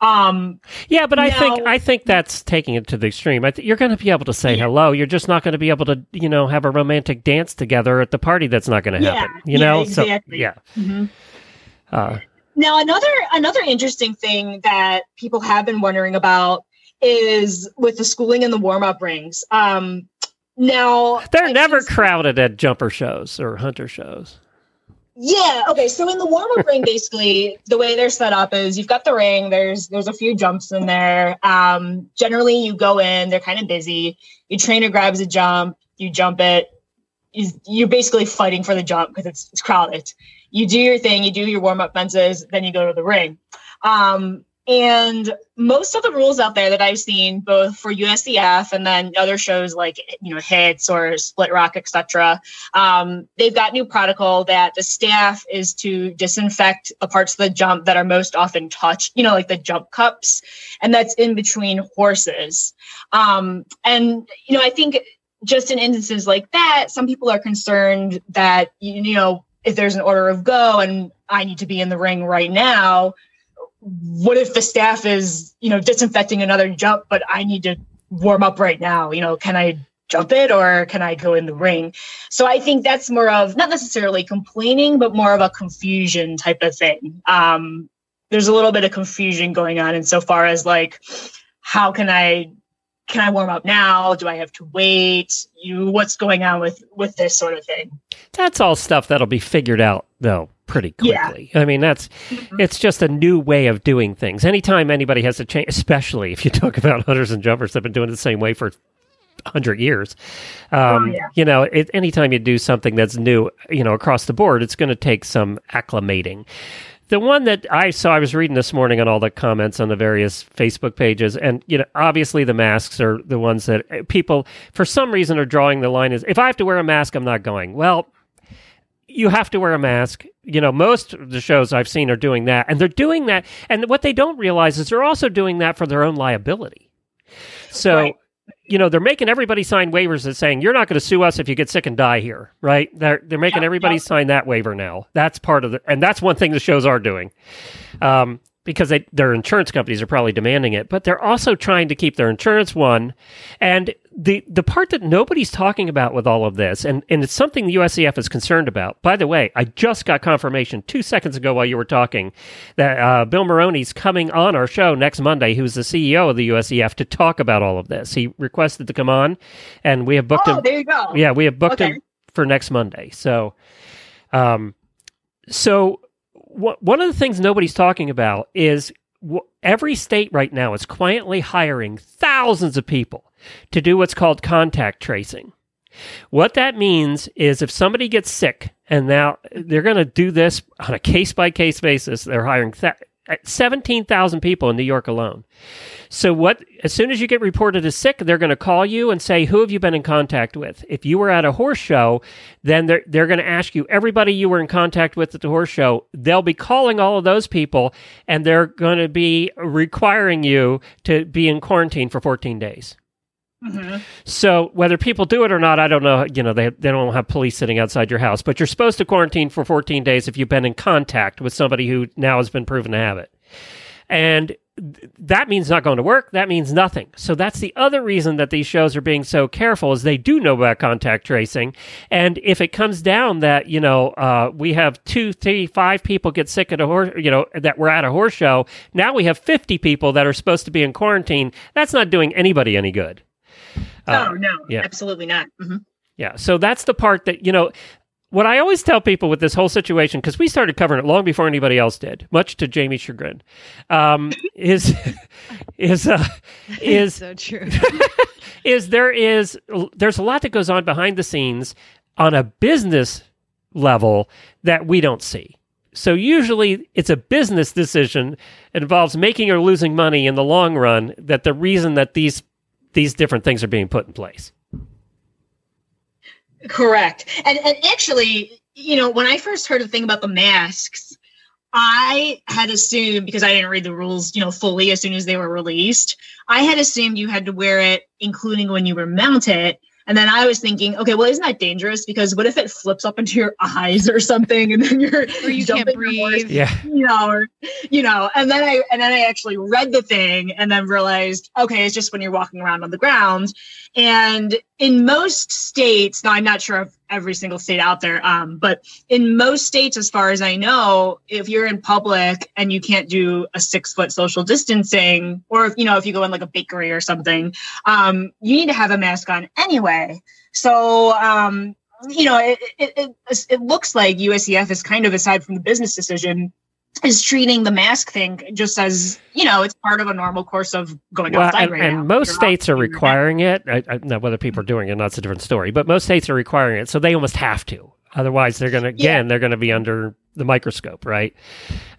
Speaker 8: um
Speaker 1: Yeah, but I think I think that's taking it to the extreme. I th- you're going to be able to say hello. You're just not going to be able to, you know, have a romantic dance together at the party. That's not going to
Speaker 8: Yeah,
Speaker 1: happen. You
Speaker 8: yeah, exactly.
Speaker 1: so yeah.
Speaker 8: mhm.
Speaker 1: Uh,
Speaker 8: Now, another another interesting thing that people have been wondering about is with the schooling and the warm up rings. Um, now
Speaker 1: they're never crowded at jumper shows or hunter shows.
Speaker 8: Yeah. Okay. So in the warm up ring, basically, the way they're set up is you've got the ring. There's there's a few jumps in there. Um, generally, you go in. They're kind of busy. Your trainer grabs a jump. You jump it. You- You're basically fighting for the jump because it's, it's crowded. You do your thing. You do your warm up fences. Then you go to the ring. Um, and most of the rules out there that I've seen, both for USEF and then other shows like you know Hits or Split Rock, etc., um, they've got new protocol that the staff is to disinfect the parts of the jump that are most often touched. You know, like the jump cups, and that's in between horses. Um, and you know, I think just in instances like that, some people are concerned that you you know if there's an order of go and I need to be in the ring right now what if the staff is you know disinfecting another jump but i need to warm up right now you know can i jump it or can I go in the ring? So I think that's more of not necessarily complaining, but more of a confusion type of thing. Um, there's a little bit of confusion going on insofar as like, how can I can I warm up now? Do I have to wait? You what's going on with with this sort of thing?
Speaker 1: That's all stuff that'll be figured out though pretty quickly. Yeah. I mean, that's mm-hmm. it's just a new way of doing things. Anytime anybody has to change, especially if you talk about hunters and jumpers they've been doing it the same way for hundred years. Um, oh, yeah. You know, it, anytime you do something that's new, you know, across the board, it's going to take some acclimating. The one that I saw, I was reading this morning on all the comments on the various Facebook pages, and you know, obviously the masks are the ones that eh, people, for some reason, are drawing the line. Is if I have to wear a mask, I'm not going. Well, you have to wear a mask. You know, most of the shows I've seen are doing that, and they're doing that. And what they don't realize is they're also doing that for their own liability. So. Right you know, they're making everybody sign waivers that saying you're not going to sue us if you get sick and die here, right? They're they're making everybody sign that waiver now. That's part of the, and that's one thing the shows are doing. Um, because they, their insurance companies are probably demanding it, but they're also trying to keep their insurance one. And the the part that nobody's talking about with all of this, and, and it's something the USEF is concerned about. By the way, I just got confirmation two seconds ago while you were talking that uh, Bill Moroney's coming on our show next Monday, who's the CEO of the USEF, to talk about all of this. He requested to come on, and we have booked
Speaker 8: oh,
Speaker 1: him.
Speaker 8: There you go.
Speaker 1: Yeah, we have booked okay. him for next Monday. So, um, so one of the things nobody's talking about is every state right now is quietly hiring thousands of people to do what's called contact tracing. What that means is if somebody gets sick, and now they're going to do this on a case by case basis, they're hiring th- 17,000 people in New York alone. So what as soon as you get reported as sick, they're going to call you and say who have you been in contact with? If you were at a horse show, then they're they're going to ask you everybody you were in contact with at the horse show. They'll be calling all of those people and they're going to be requiring you to be in quarantine for 14 days. Mm-hmm. So whether people do it or not, I don't know. You know, they they don't have police sitting outside your house, but you're supposed to quarantine for 14 days if you've been in contact with somebody who now has been proven to have it. And that means not going to work. That means nothing. So that's the other reason that these shows are being so careful is they do know about contact tracing. And if it comes down that, you know, uh, we have two, three, five people get sick at a horse, you know, that we're at a horse show. Now we have 50 people that are supposed to be in quarantine. That's not doing anybody any good.
Speaker 8: Uh, oh, no, yeah. absolutely not. Mm-hmm.
Speaker 1: Yeah. So that's the part that, you know, what I always tell people with this whole situation, because we started covering it long before anybody else did, much to Jamie's chagrin, um, is is uh, is
Speaker 2: so true.
Speaker 1: is there is there's a lot that goes on behind the scenes on a business level that we don't see. So usually it's a business decision. It involves making or losing money in the long run. That the reason that these these different things are being put in place.
Speaker 8: Correct. And and actually, you know, when I first heard the thing about the masks, I had assumed because I didn't read the rules, you know, fully as soon as they were released. I had assumed you had to wear it, including when you were mounted. And then I was thinking, okay, well, isn't that dangerous? Because what if it flips up into your eyes or something, and then you're
Speaker 2: or you can't breathe, horse,
Speaker 1: yeah,
Speaker 8: you know, or you know. And then I and then I actually read the thing and then realized, okay, it's just when you're walking around on the ground. And in most states, now I'm not sure of every single state out there, um, but in most states, as far as I know, if you're in public and you can't do a six foot social distancing, or if you know if you go in like a bakery or something, um, you need to have a mask on anyway. So um, you know, it, it, it, it looks like USEF is kind of aside from the business decision is treating the mask thing just as you know it's part of a normal course of going well, outside
Speaker 1: and,
Speaker 8: right
Speaker 1: and
Speaker 8: now.
Speaker 1: most You're states are requiring it. I, I, now whether people are doing it that's a different story but most states are requiring it so they almost have to. Otherwise they're going to again yeah. they're going to be under the microscope right?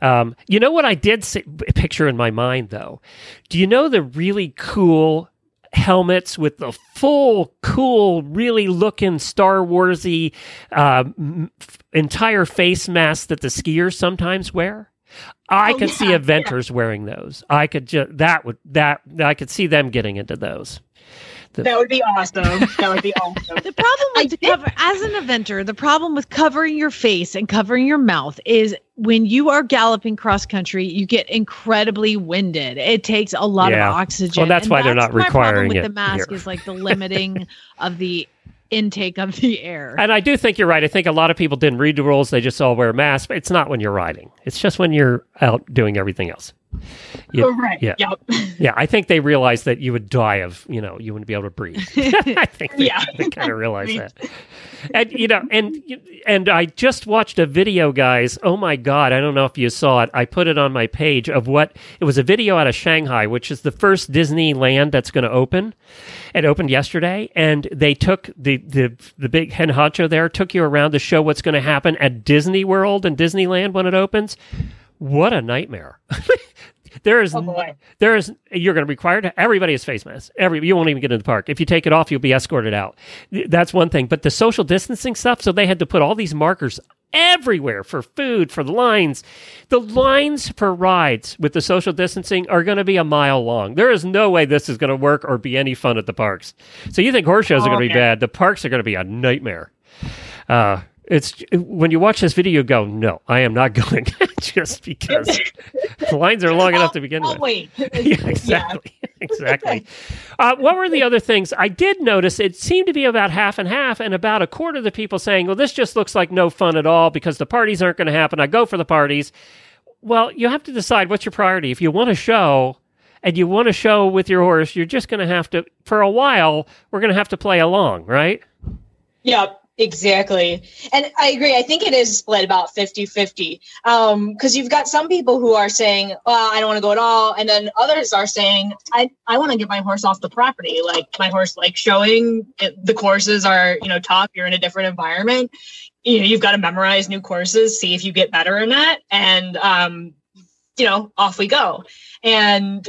Speaker 1: Um, you know what i did see, picture in my mind though. Do you know the really cool helmets with the full, cool, really looking Star Warsy uh, entire face mask that the skiers sometimes wear. I oh, could yeah, see eventers yeah. wearing those. I could just that would that I could see them getting into those.
Speaker 8: That would be awesome. That would be awesome.
Speaker 2: The problem with the cover as an eventer, the problem with covering your face and covering your mouth is when you are galloping cross country, you get incredibly winded. It takes a lot
Speaker 1: Yeah.
Speaker 2: of oxygen.
Speaker 1: Well, that's
Speaker 2: and
Speaker 1: why they're not
Speaker 2: my problem
Speaker 1: requiring
Speaker 2: with
Speaker 1: it
Speaker 2: the mask
Speaker 1: here.
Speaker 2: is like the limiting of the intake of the air.
Speaker 1: And I do think you're right. I think a lot of people didn't read the rules. They just all wear masks. But it's not when you're riding. It's just when you're out doing everything else. You-
Speaker 8: Oh, right.
Speaker 1: Yeah.
Speaker 8: Yep.
Speaker 1: Yeah. I think they realized that you would die of, you know, you wouldn't be able to breathe. I think they,
Speaker 8: Yeah.
Speaker 1: they kind of realized that. And, you know, and, and I just watched a video, guys. Oh my God. I don't know if you saw it. I put it on my page of what it was a video out of Shanghai, which is the first Disneyland that's going to open. It opened yesterday, and they took the the the big hen honcho there took you around to show what's going to happen at Disney World and Disneyland when it opens. What a nightmare! there is,
Speaker 8: oh
Speaker 1: there is, you're going to be required to everybody has face masks. Every you won't even get in the park. If you take it off you'll be escorted out. That's one thing. But the social distancing stuff so they had to put all these markers everywhere for food for the lines. The lines for rides with the social distancing are going to be a mile long. There is no way this is going to work or be any fun at the parks. So you think horse shows are going to be bad. The parks are going to be a nightmare. Uh it's when you watch this video, you go, no, I am not going, just because the lines are long enough to begin
Speaker 8: Oh
Speaker 1: with.
Speaker 8: wait.
Speaker 1: yeah, exactly. Exactly. Uh, what were the other things? I did notice it seemed to be about half and half, and about a quarter of the people saying, well, this just looks like no fun at all because the parties aren't going to happen. I go for the parties. Well, you have to decide what's your priority. If you want to show and you want to show with your horse, you're just going to have to, for a while, we're going to have to play along, right?
Speaker 8: Yep, exactly. And I agree. I think it is split about 50 50. Because you've got some people who are saying, well, I don't want to go at all. And then others are saying, I, I want to get my horse off the property. Like my horse, like showing it, the courses are, you know, tough. You're in a different environment. You know, you've got to memorize new courses, see if you get better in that. And, um, you know, off we go. And,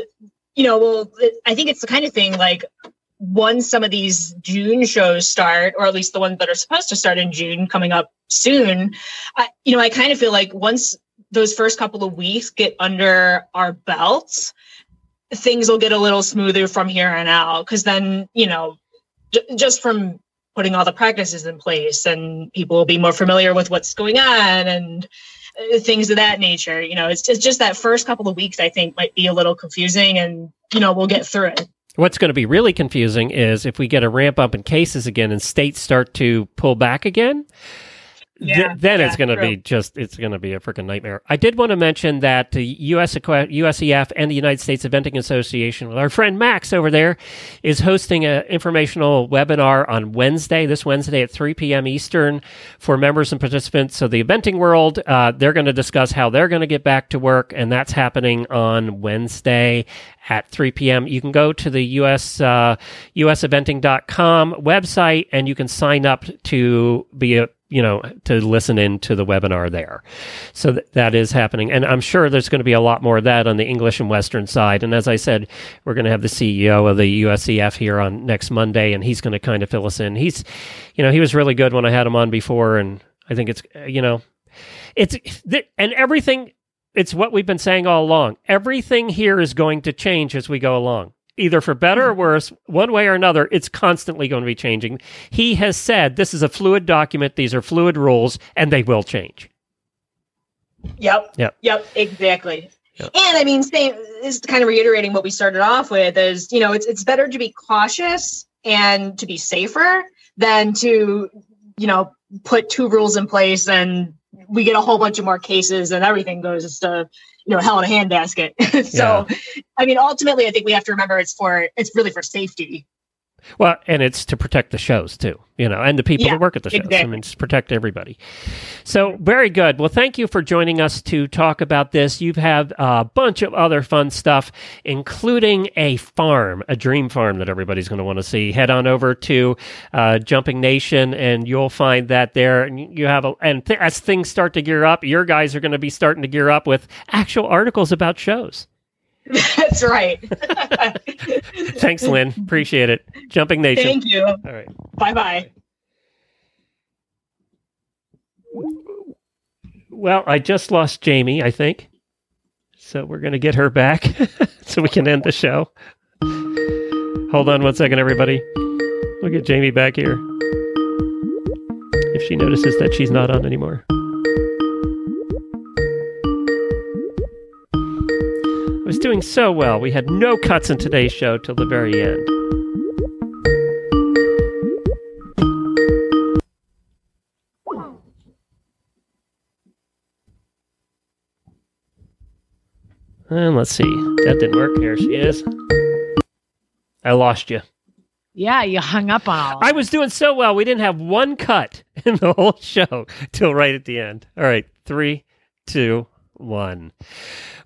Speaker 8: you know, well, it, I think it's the kind of thing like once some of these June shows start, or at least the ones that are supposed to start in June coming up soon, I, you know, I kind of feel like once those first couple of weeks get under our belts, things will get a little smoother from here on out. Cause then, you know, j- just from putting all the practices in place and people will be more familiar with what's going on and uh, things of that nature. You know, it's, it's just that first couple of weeks, I think might be a little confusing and, you know, we'll get through it.
Speaker 1: What's going to be really confusing is if we get a ramp up in cases again and states start to pull back again. Th-
Speaker 8: Yeah,
Speaker 1: then it's going to be just it's going to be a freaking nightmare. I did want to mention that the US USEF and the United States Eventing Association, with our friend Max over there, is hosting an informational webinar on Wednesday, this Wednesday at 3 p.m. Eastern, for members and participants of the eventing world. Uh, they're going to discuss how they're going to get back to work, and that's happening on Wednesday at 3 p.m. You can go to the US uh, useventing.com website and you can sign up to be a you know to listen in to the webinar there. So th- that is happening, and I'm sure there's going to be a lot more of that on the English and Western side. And as I said, we're going to have the CEO of the USEF here on next Monday, and he's going to kind of fill us in. He's, you know, he was really good when I had him on before, and I think it's uh, you know, it's and everything it's what we've been saying all along. Everything here is going to change as we go along, either for better or hmm. worse, one way or another. It's constantly going to be changing. He has said this is a fluid document, these are fluid rules, and they will change.
Speaker 8: Yep.
Speaker 1: Yep.
Speaker 8: Yep. Exactly. And I mean, same is kind of reiterating what we started off with is, you know, it's it's better to be cautious and to be safer than to, you know, put two rules in place and we get a whole bunch of more cases and everything goes to, you know, hell in a handbasket. so, I mean, ultimately, I think we have to remember it's for it's really for safety.
Speaker 1: Well, and it's to protect the shows too, you know, and the people
Speaker 8: Yeah,
Speaker 1: that work at the shows. I mean, it's protect everybody. So, very good. Well, thank you for joining us to talk about this. You've had a bunch of other fun stuff, including a farm, a dream farm that everybody's going to want to see. Head on over to uh, Jumping Nation, and you'll find that there. And you have a, and th- as things start to gear up, your guys are going to be starting to gear up with actual articles about shows.
Speaker 8: That's right.
Speaker 1: Thanks, Lynn. Appreciate it. Jumping Nation.
Speaker 8: Thank you.
Speaker 1: All right.
Speaker 8: Bye bye.
Speaker 1: Well, I just lost Jamie, I think. So we're going to get her back so we can end the show. Hold on one second, everybody. We'll get Jamie back here. If she notices that she's not on anymore. Doing so well. We had no cuts in today's show till the very end. And let's see. That didn't work. Here she is. I lost you.
Speaker 2: Yeah, you hung up on all.
Speaker 1: I was doing so well. We didn't have one cut in the whole show till right at the end. All right, three, two, one.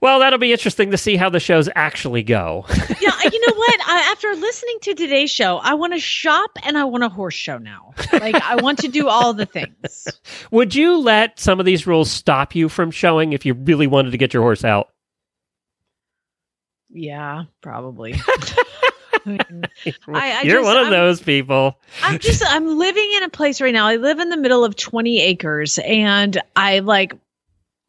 Speaker 1: Well, that'll be interesting to see how the shows actually go.
Speaker 2: yeah, you know what? I, after listening to today's show, I want to shop and I want a horse show now. Like I want to do all the things.
Speaker 1: Would you let some of these rules stop you from showing if you really wanted to get your horse out?
Speaker 2: Yeah, probably.
Speaker 1: I, I You're just, one of I'm, those people.
Speaker 2: I'm just I'm living in a place right now. I live in the middle of 20 acres and I like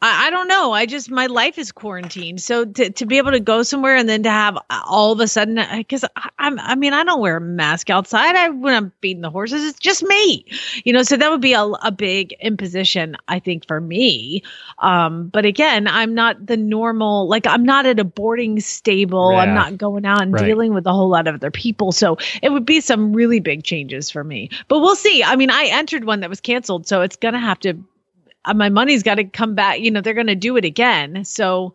Speaker 2: I, I, don't know. I just my life is quarantined, so to, to be able to go somewhere and then to have all of a sudden, because I'm I mean I don't wear a mask outside. I when I'm feeding the horses, it's just me, you know. So that would be a, a big imposition, I think, for me. Um, but again, I'm not the normal. Like I'm not at a boarding stable. Yeah. I'm not going out and right. dealing with a whole lot of other people. So it would be some really big changes for me. But we'll see. I mean, I entered one that was canceled, so it's gonna have to uh, Uh, my money's got to come back. You know, they're going to do it again. So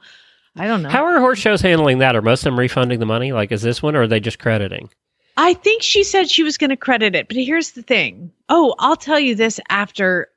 Speaker 2: I don't know.
Speaker 1: How are horse shows handling that? Are most of them refunding the money? Like, is this one, or are they just crediting?
Speaker 2: I think she said she was going to credit it, but here's the thing. Oh, I'll tell you this after.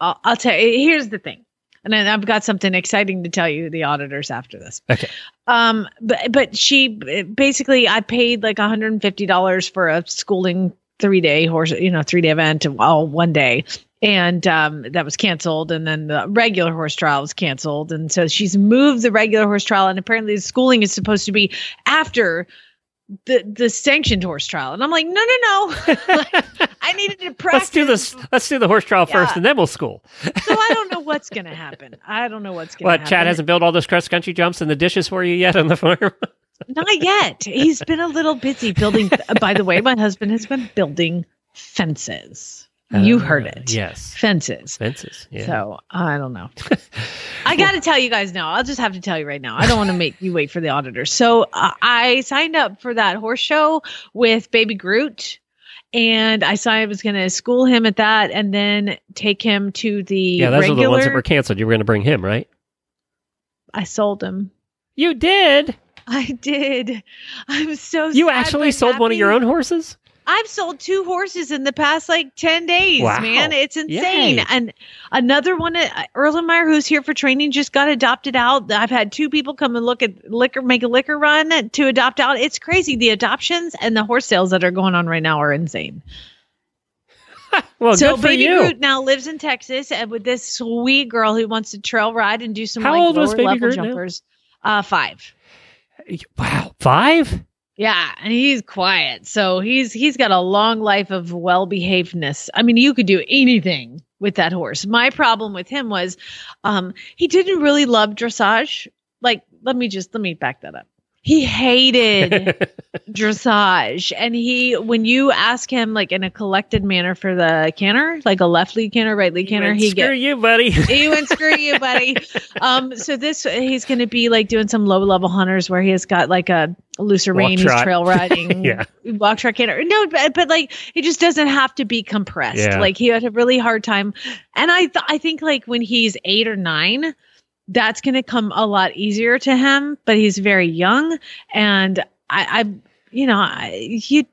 Speaker 2: I'll, I'll tell you. Here's the thing, and then I've got something exciting to tell you, the auditors, after this.
Speaker 1: Okay.
Speaker 2: Um, but but she eh, basically, I paid like 150 dollars for a schooling three day horse, you know, three day event, all one day, and um, that was canceled. And then the regular horse trial was canceled. And so she's moved the regular horse trial. And apparently the schooling is supposed to be after the the sanctioned horse trial. And i'm like no no no. I needed to practice
Speaker 1: let's do this. let's do the horse trial yeah. first and then we'll school.
Speaker 2: So i don't know what's gonna happen. I don't know what's gonna
Speaker 1: what
Speaker 2: happen.
Speaker 1: chad hasn't built all those cross country jumps and the dishes for you yet on the farm?
Speaker 2: Not yet. He's been a little busy building by the way my husband has been building fences you heard it.
Speaker 1: Yes.
Speaker 2: Fences.
Speaker 1: Fences. Yeah.
Speaker 2: So I don't know. I got to tell you guys now. I'll just have to tell you right now. I don't want to make you wait for the auditors. So uh, I signed up for that horse show with Baby Groot. And I saw I was going to school him at that and then take him to the.
Speaker 1: Yeah, those
Speaker 2: regular...
Speaker 1: are the ones that were canceled. You were going to bring him, right?
Speaker 2: I sold him.
Speaker 1: You did?
Speaker 2: I did. I'm so
Speaker 1: You actually sold happy. one of your own horses?
Speaker 2: I've sold two horses in the past like 10 days, wow. man. It's insane. Yay. And another one, uh, Erlenmeyer, who's here for training, just got adopted out. I've had two people come and look at liquor, make a liquor run to adopt out. It's crazy. The adoptions and the horse sales that are going on right now are insane.
Speaker 1: well, so
Speaker 2: Baby
Speaker 1: you.
Speaker 2: Groot now lives in Texas and with this sweet girl who wants to trail ride and do some
Speaker 1: How
Speaker 2: like
Speaker 1: old was Baby
Speaker 2: level
Speaker 1: Groot
Speaker 2: jumpers. Uh, five.
Speaker 1: Wow, five?
Speaker 2: Yeah, and he's quiet. So he's he's got a long life of well-behavedness. I mean, you could do anything with that horse. My problem with him was um he didn't really love dressage. Like let me just let me back that up he hated dressage. And he when you ask him like in a collected manner for the canter like a left lead canter right lead canter
Speaker 1: he, he screw get, you buddy.
Speaker 2: He went screw you buddy. Um so this he's going to be like doing some low level hunters where he has got like a looser rein he's trail riding.
Speaker 1: Yeah.
Speaker 2: Walk trot canter no but, but like it just doesn't have to be compressed. Yeah. like he had a really hard time. And i th- i think like when he's eight or nine that's going to come a lot easier to him, but he's very young. And I, I you know, I, you,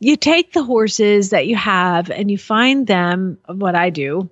Speaker 2: you take the horses that you have and you find them. What I do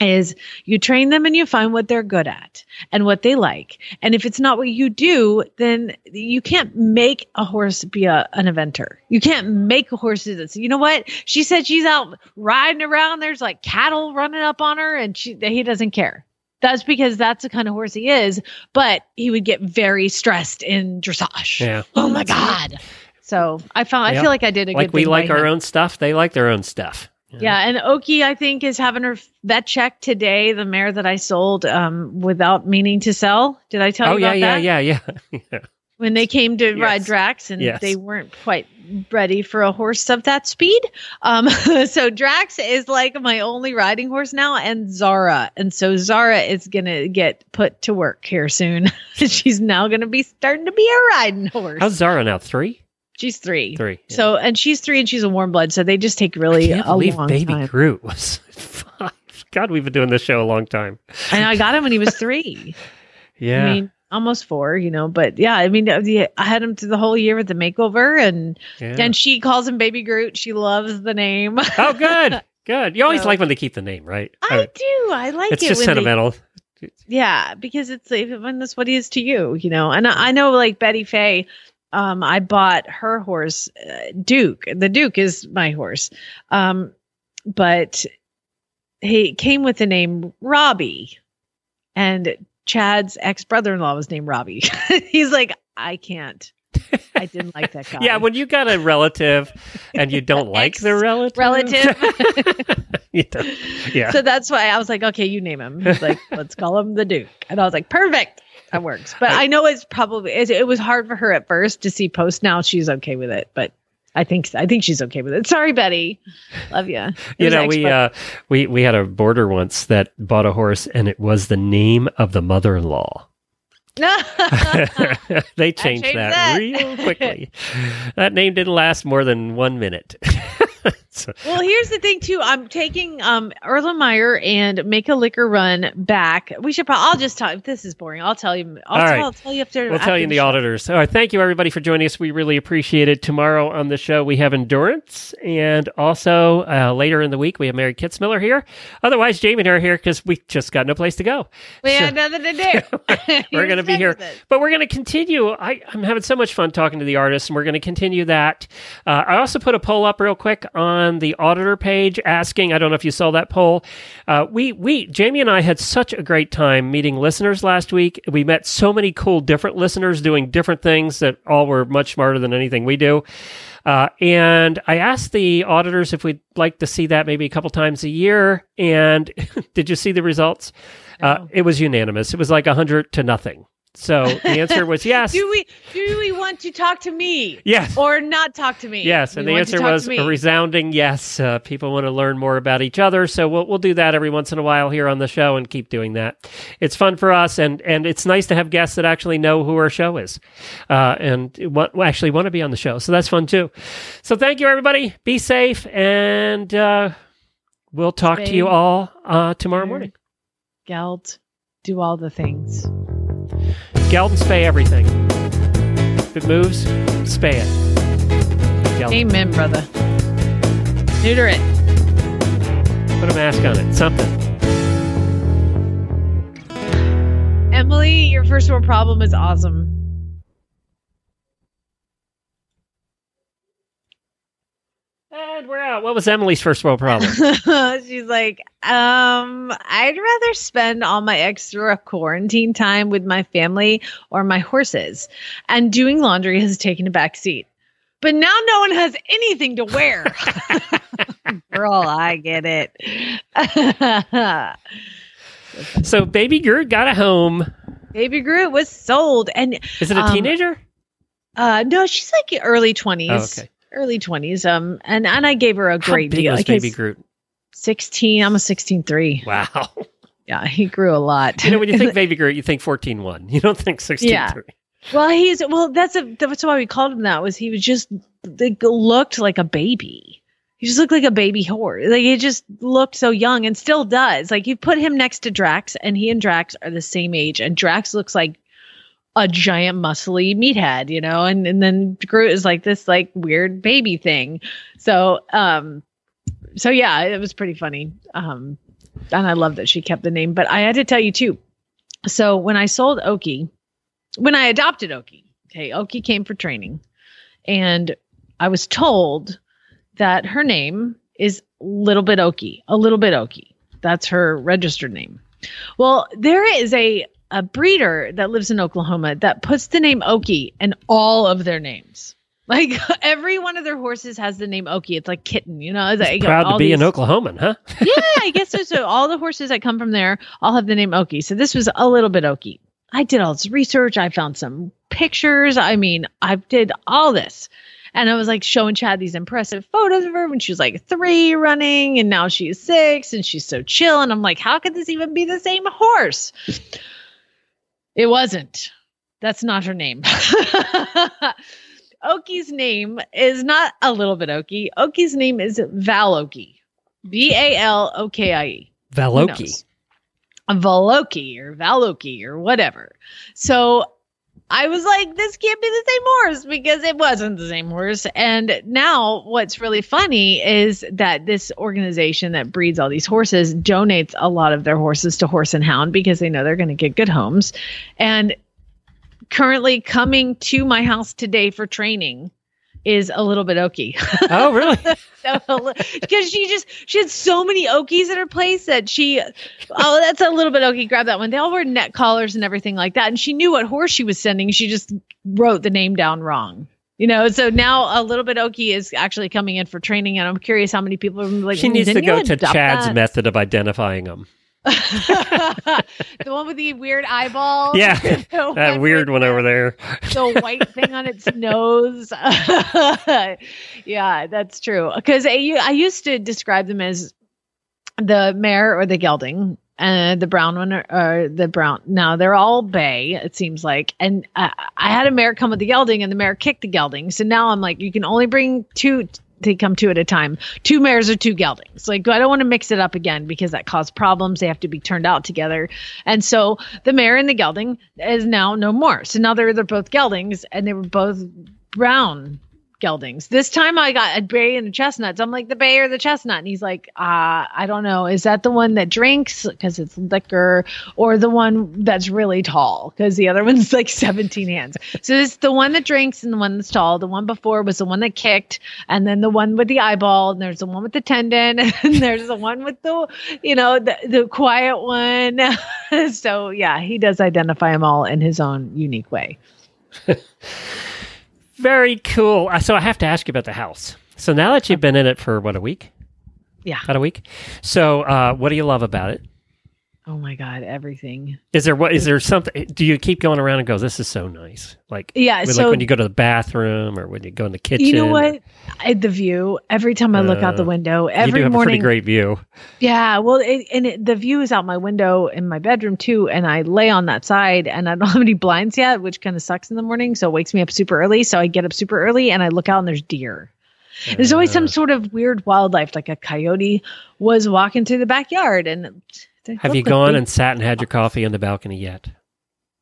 Speaker 2: is you train them and you find what they're good at and what they like. And if it's not what you do, then you can't make a horse be a, an eventer. You can't make a horse do this. You know what? She said she's out riding around. There's like cattle running up on her and she, he doesn't care. That's because that's the kind of horse he is. But he would get very stressed in dressage.
Speaker 1: Yeah.
Speaker 2: Oh my god. So I found I feel like I did a good
Speaker 1: like
Speaker 2: good.
Speaker 1: we like our
Speaker 2: him.
Speaker 1: own stuff. They like their own stuff.
Speaker 2: Yeah, and Oki, I think, is having her vet check today. The mare that I sold um, without meaning to sell. Did I tell
Speaker 1: oh,
Speaker 2: you
Speaker 1: yeah,
Speaker 2: about
Speaker 1: yeah,
Speaker 2: that?
Speaker 1: yeah, yeah, yeah.
Speaker 2: When they came to ride Drax, and
Speaker 1: Yes.
Speaker 2: they weren't quite ready for a horse of that speed. Um, so Drax is like my only riding horse now, and Zara, and so Zara is gonna get put to work here soon. She's now gonna be starting to be a riding horse.
Speaker 1: How's Zara now? Three?
Speaker 2: she's three.
Speaker 1: Three. yeah.
Speaker 2: So and she's three, and she's a warm blood. So they just take
Speaker 1: I
Speaker 2: really
Speaker 1: can't
Speaker 2: a
Speaker 1: believe
Speaker 2: long
Speaker 1: Baby
Speaker 2: time.
Speaker 1: Groot was five. God, we've been doing this show a long time.
Speaker 2: and I got him when he was three.
Speaker 1: Yeah.
Speaker 2: I mean, almost four, you know. But yeah, I mean, I had him through the whole year with the makeover, and
Speaker 1: yeah.
Speaker 2: and she calls him Baby Groot. She loves the name.
Speaker 1: oh, good. Good. You always
Speaker 2: So-
Speaker 1: like when they keep the name, right?
Speaker 2: I
Speaker 1: Uh,
Speaker 2: do. I like
Speaker 1: it's
Speaker 2: it.
Speaker 1: just
Speaker 2: when they-
Speaker 1: sentimental.
Speaker 2: yeah, because it's when that's what he is to you, you know. And I, I know, like Betty Faye, um, I bought her horse, uh, Duke. The Duke is my horse, um, but he came with the name Robbie, and Chad's ex brother in law was named Robbie. He's like, I can't. I didn't like that guy.
Speaker 1: Yeah, when you got a relative and you don't like the relative.
Speaker 2: relative.
Speaker 1: yeah.
Speaker 2: So that's why I was like, okay, you name him. He's like, let's call him the Duke. And I was like, perfect. That works. But I know it's probably it, it was hard for her at first to see post. Now she's okay with it, but I think I think she's okay with it. Sorry, Betty. Love you.
Speaker 1: you know, we uh, we we had a boarder once that bought a horse, and it was the name of the mother-in-law. they changed,
Speaker 2: changed
Speaker 1: that,
Speaker 2: that.
Speaker 1: real quickly. that name didn't last more than one minute. So-
Speaker 2: well, here's the thing too. I'm taking um Erlenmeyer and make a liquor run back. We should probably. I'll just tell. This is boring. I'll tell you. I'll,
Speaker 1: All
Speaker 2: tell,
Speaker 1: right.
Speaker 2: I'll tell you after.
Speaker 1: We'll tell you in the
Speaker 2: show.
Speaker 1: auditors. All right, thank you everybody for joining us. We really appreciate it. Tomorrow on the show we have endurance, and also uh, later in the week we have Mary Kitzmiller here. Otherwise, Jamie and I are here because we just got no place to go.
Speaker 2: We
Speaker 1: So-
Speaker 2: had nothing to do.
Speaker 1: we're going to be here, but we're going to continue. I, I'm having so much fun talking to the artists, and we're going to continue that. Uh, I also put a poll up real quick on the auditor page asking. I don't know if you saw that poll. Uh, we we Jamie and I had such a great time meeting listeners last week. We met so many cool different listeners doing different things that all were much smarter than anything we do. Uh, and I asked the auditors if we'd like to see that maybe a couple times a year. And did you see the results? Uh, it was unanimous. It was like a hundred to nothing. So the answer was yes.
Speaker 2: Do we do we want to talk to me?
Speaker 1: Yes.
Speaker 2: Or not talk to me?
Speaker 1: Yes, and
Speaker 2: We
Speaker 1: the answer was a resounding yes. Uh, people want to learn more about each other, so we'll we'll do that every once in a while here on the show and keep doing that. It's fun for us, and and it's nice to have guests that actually know who our show is, uh, and what actually want to be on the show. So that's fun too. So thank you, everybody. Be safe, and uh, we'll talk to you all uh, tomorrow morning.
Speaker 2: Geld, do all the things.
Speaker 1: Geld and spay everything. If it moves, spay it. Geld.
Speaker 2: Amen, brother. Neuter it.
Speaker 1: Put a mask on it. Something.
Speaker 2: Emily, your first world problem is awesome.
Speaker 1: And we're out. What was Emily's first world problem?
Speaker 2: She's like, um, I'd rather spend all my extra quarantine time with my family or my horses, and doing laundry has taken a back seat. But now no one has anything to wear. Girl, I get it.
Speaker 1: so baby Groot got a home.
Speaker 2: Baby Groot was sold, and
Speaker 1: Is it a
Speaker 2: Um,
Speaker 1: teenager?
Speaker 2: uh, no, she's like early twenties.
Speaker 1: Oh, okay.
Speaker 2: Early twenties. Um, and and I gave her a
Speaker 1: How
Speaker 2: great
Speaker 1: big
Speaker 2: deal.
Speaker 1: was
Speaker 2: Like,
Speaker 1: baby Groot?
Speaker 2: Sixteen. I'm a sixteen three.
Speaker 1: Wow.
Speaker 2: Yeah, he grew a lot.
Speaker 1: You know, when you think baby Groot, you think fourteen one. You don't think sixteen
Speaker 2: Yeah.
Speaker 1: three.
Speaker 2: Well, he's well. That's a that's why we called him that. Was he was just like, looked like a baby. He just looked like a baby whore. Like he just looked so young and still does. Like you put him next to Drax, and he and Drax are the same age, and Drax looks like a giant muscly meathead, you know, and and then Groot is like this like weird baby thing. So um, so yeah, it was pretty funny. Um, and I love that she kept the name. But I had to tell you too. So when I sold Oki, when I adopted Oki, okay, Oki came for training, and I was told that her name is Little Bit Oki, a little bit Oki. That's her registered name. Well, there is a a breeder that lives in Oklahoma that puts the name Oki in all of their names. Like every one of their horses has the name Oki. It's like kitten, you know. It's like
Speaker 1: Proud to be an Oklahoman, huh?
Speaker 2: yeah, I guess so. So all the horses that come from there all have the name Oki. So this was a little bit Oki. I did all this research. I found some pictures. I mean, I did all this. And I was like showing Chad these impressive photos of her when she was like three running, and now she's six and she's so chill. And I'm like, how could this even be the same horse? It wasn't. That's not her name. Oki's name is not a little bit Oki. Oki's name is Valokie. V A L O K I E.
Speaker 1: Valokie.
Speaker 2: Valokie or Valokie or whatever. So I was like, this can't be the same horse because it wasn't the same horse. And now what's really funny is that this organization that breeds all these horses donates a lot of their horses to Horse and Hound because they know they're going to get good homes. And currently coming to my house today for training is a little bit oaky.
Speaker 1: Oh, really?
Speaker 2: because she just she had so many Okies at her place that she oh that's a little bit Okie. Grab that one. They all wear neck collars and everything like that, and she knew what horse she was sending. She just wrote the name down wrong. You know, so now a little bit Okie is actually coming in for training, and I'm curious how many people are like.
Speaker 1: She needs to
Speaker 2: "Didn't
Speaker 1: go to Chad's
Speaker 2: that?"
Speaker 1: method of identifying them.
Speaker 2: The one with the weird eyeball.
Speaker 1: Yeah, that weird one over there.
Speaker 2: the white thing on its nose. yeah, that's true. Because I, I used to describe them as the mare or the gelding. And the brown one or, or the brown. Now they're all bay. It seems like, and uh, I had a mare come with the gelding, and the mare kicked the gelding. So now I'm like, you can only bring two. They come two at a time. Two mares or two geldings. Like I don't want to mix it up again because that caused problems. They have to be turned out together. And so the mare and the gelding is now no more. So now they're they're both geldings, and they were both brown geldings. This time I got a bay and a chestnut. So I'm like the bay or the chestnut, and he's like, uh, I don't know. Is that the one that drinks because it's liquor, or the one that's really tall because the other one's like 17 hands. So it's the one that drinks and the one that's tall. The one before was the one that kicked, and then the one with the eyeball, and there's the one with the tendon, and there's the one with the, you know, the the quiet one. so yeah, he does identify them all in his own unique way.
Speaker 1: Very cool. Uh, So I have to ask you about the house. So now that you've been in it for what a week,
Speaker 2: Yeah.
Speaker 1: about a week. So uh, what do you love about it?
Speaker 2: Oh my God, everything.
Speaker 1: Is there what is there something? Do you keep going around and go, "This is so nice"? Like
Speaker 2: Yeah,
Speaker 1: when-
Speaker 2: so-
Speaker 1: like when you go to the bathroom or when you go in the kitchen.
Speaker 2: You know what? I, the view. Every time I look out the
Speaker 1: Uh,
Speaker 2: window,
Speaker 1: you
Speaker 2: every
Speaker 1: do have a
Speaker 2: morning.
Speaker 1: pretty great view.
Speaker 2: Yeah, well, it, and it, the view is out my window in my bedroom too, and I lay on that side, and I don't have any blinds yet, which kind of sucks in the morning, so it wakes me up super early. So I get up super early, and I look out, and there's deer. There's always
Speaker 1: Uh.
Speaker 2: some sort of weird wildlife, like a coyote was walking through the backyard, and they
Speaker 1: Have you gone
Speaker 2: big-
Speaker 1: and sat and had your coffee on the balcony yet?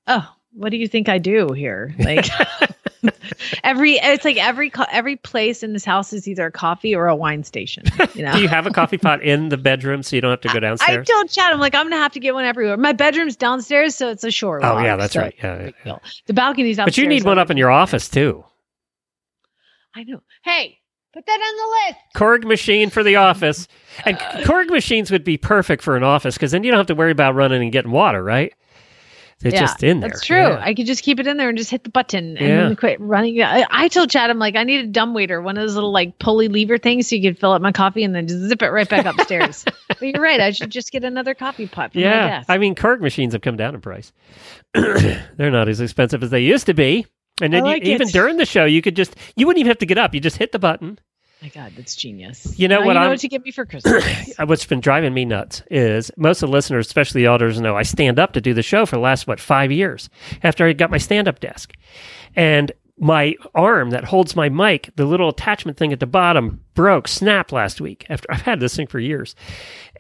Speaker 2: Oh, what do you think I do here? Like every, it's like every co- every place in this house is either a coffee or a wine station. You know,
Speaker 1: Do you have a coffee pot in the bedroom so you don't have to go downstairs?
Speaker 2: I
Speaker 1: downstairs?
Speaker 2: told Chad, I'm like, I'm gonna have to get one everywhere. My bedroom's downstairs, so it's a short
Speaker 1: oh
Speaker 2: walk.
Speaker 1: yeah, that's
Speaker 2: so
Speaker 1: right. Yeah, yeah.
Speaker 2: The balcony's upstairs.
Speaker 1: But you need one up in your office too.
Speaker 2: I know. Hey, put that on the list.
Speaker 1: Keurig machine for the office, and uh, Keurig machines would be perfect for an office because then you don't have to worry about running and getting water, right? They're
Speaker 2: yeah,
Speaker 1: just in there.
Speaker 2: That's true.
Speaker 1: Yeah.
Speaker 2: I could just keep it in there and just hit the button and
Speaker 1: Yeah.
Speaker 2: quit running. I, I told Chad, I'm like, I need a dumb waiter, one of those little like pulley lever things so you could fill up my coffee and then just zip it right back upstairs. but you're right. I should just get another coffee pot
Speaker 1: Yeah. I mean, Keurig machines have come down in price. They're not as expensive as they used to be. And then
Speaker 2: I
Speaker 1: you, even during the show, you could just you wouldn't even have to get up. You just hit the button.
Speaker 2: my God, that's genius.
Speaker 1: You know
Speaker 2: Now
Speaker 1: what
Speaker 2: You know
Speaker 1: I'm-
Speaker 2: what to get me for Christmas.
Speaker 1: What's been driving me nuts is most of the listeners, especially the elders, know I stand up to do the show for the last what five years after I got my stand up desk, and my arm that holds my mic, the little attachment thing at the bottom, broke, snapped last week. After I've had this thing for years,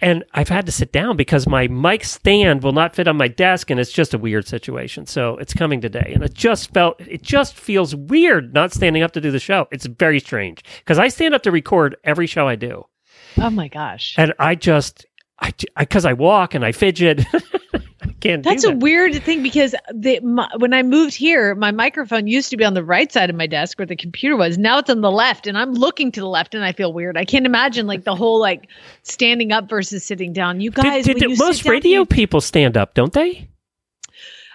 Speaker 1: and I've had to sit down because my mic stand will not fit on my desk, and it's just a weird situation. So it's coming today, and it just felt it just feels weird not standing up to do the show. It's very strange because I stand up to record every show I do.
Speaker 2: oh my gosh.
Speaker 1: And I just, I, because I, walk and I fidget, I can't
Speaker 2: That's
Speaker 1: do
Speaker 2: a weird thing because the my, when I moved here, my microphone used to be on the right side of my desk where the computer was. Now it's on the left, and I'm looking to the left, and I feel weird. I can't imagine like the whole like standing up versus sitting down. You guys,
Speaker 1: Did,
Speaker 2: when
Speaker 1: did,
Speaker 2: you
Speaker 1: most
Speaker 2: sit down,
Speaker 1: radio people stand up, don't they?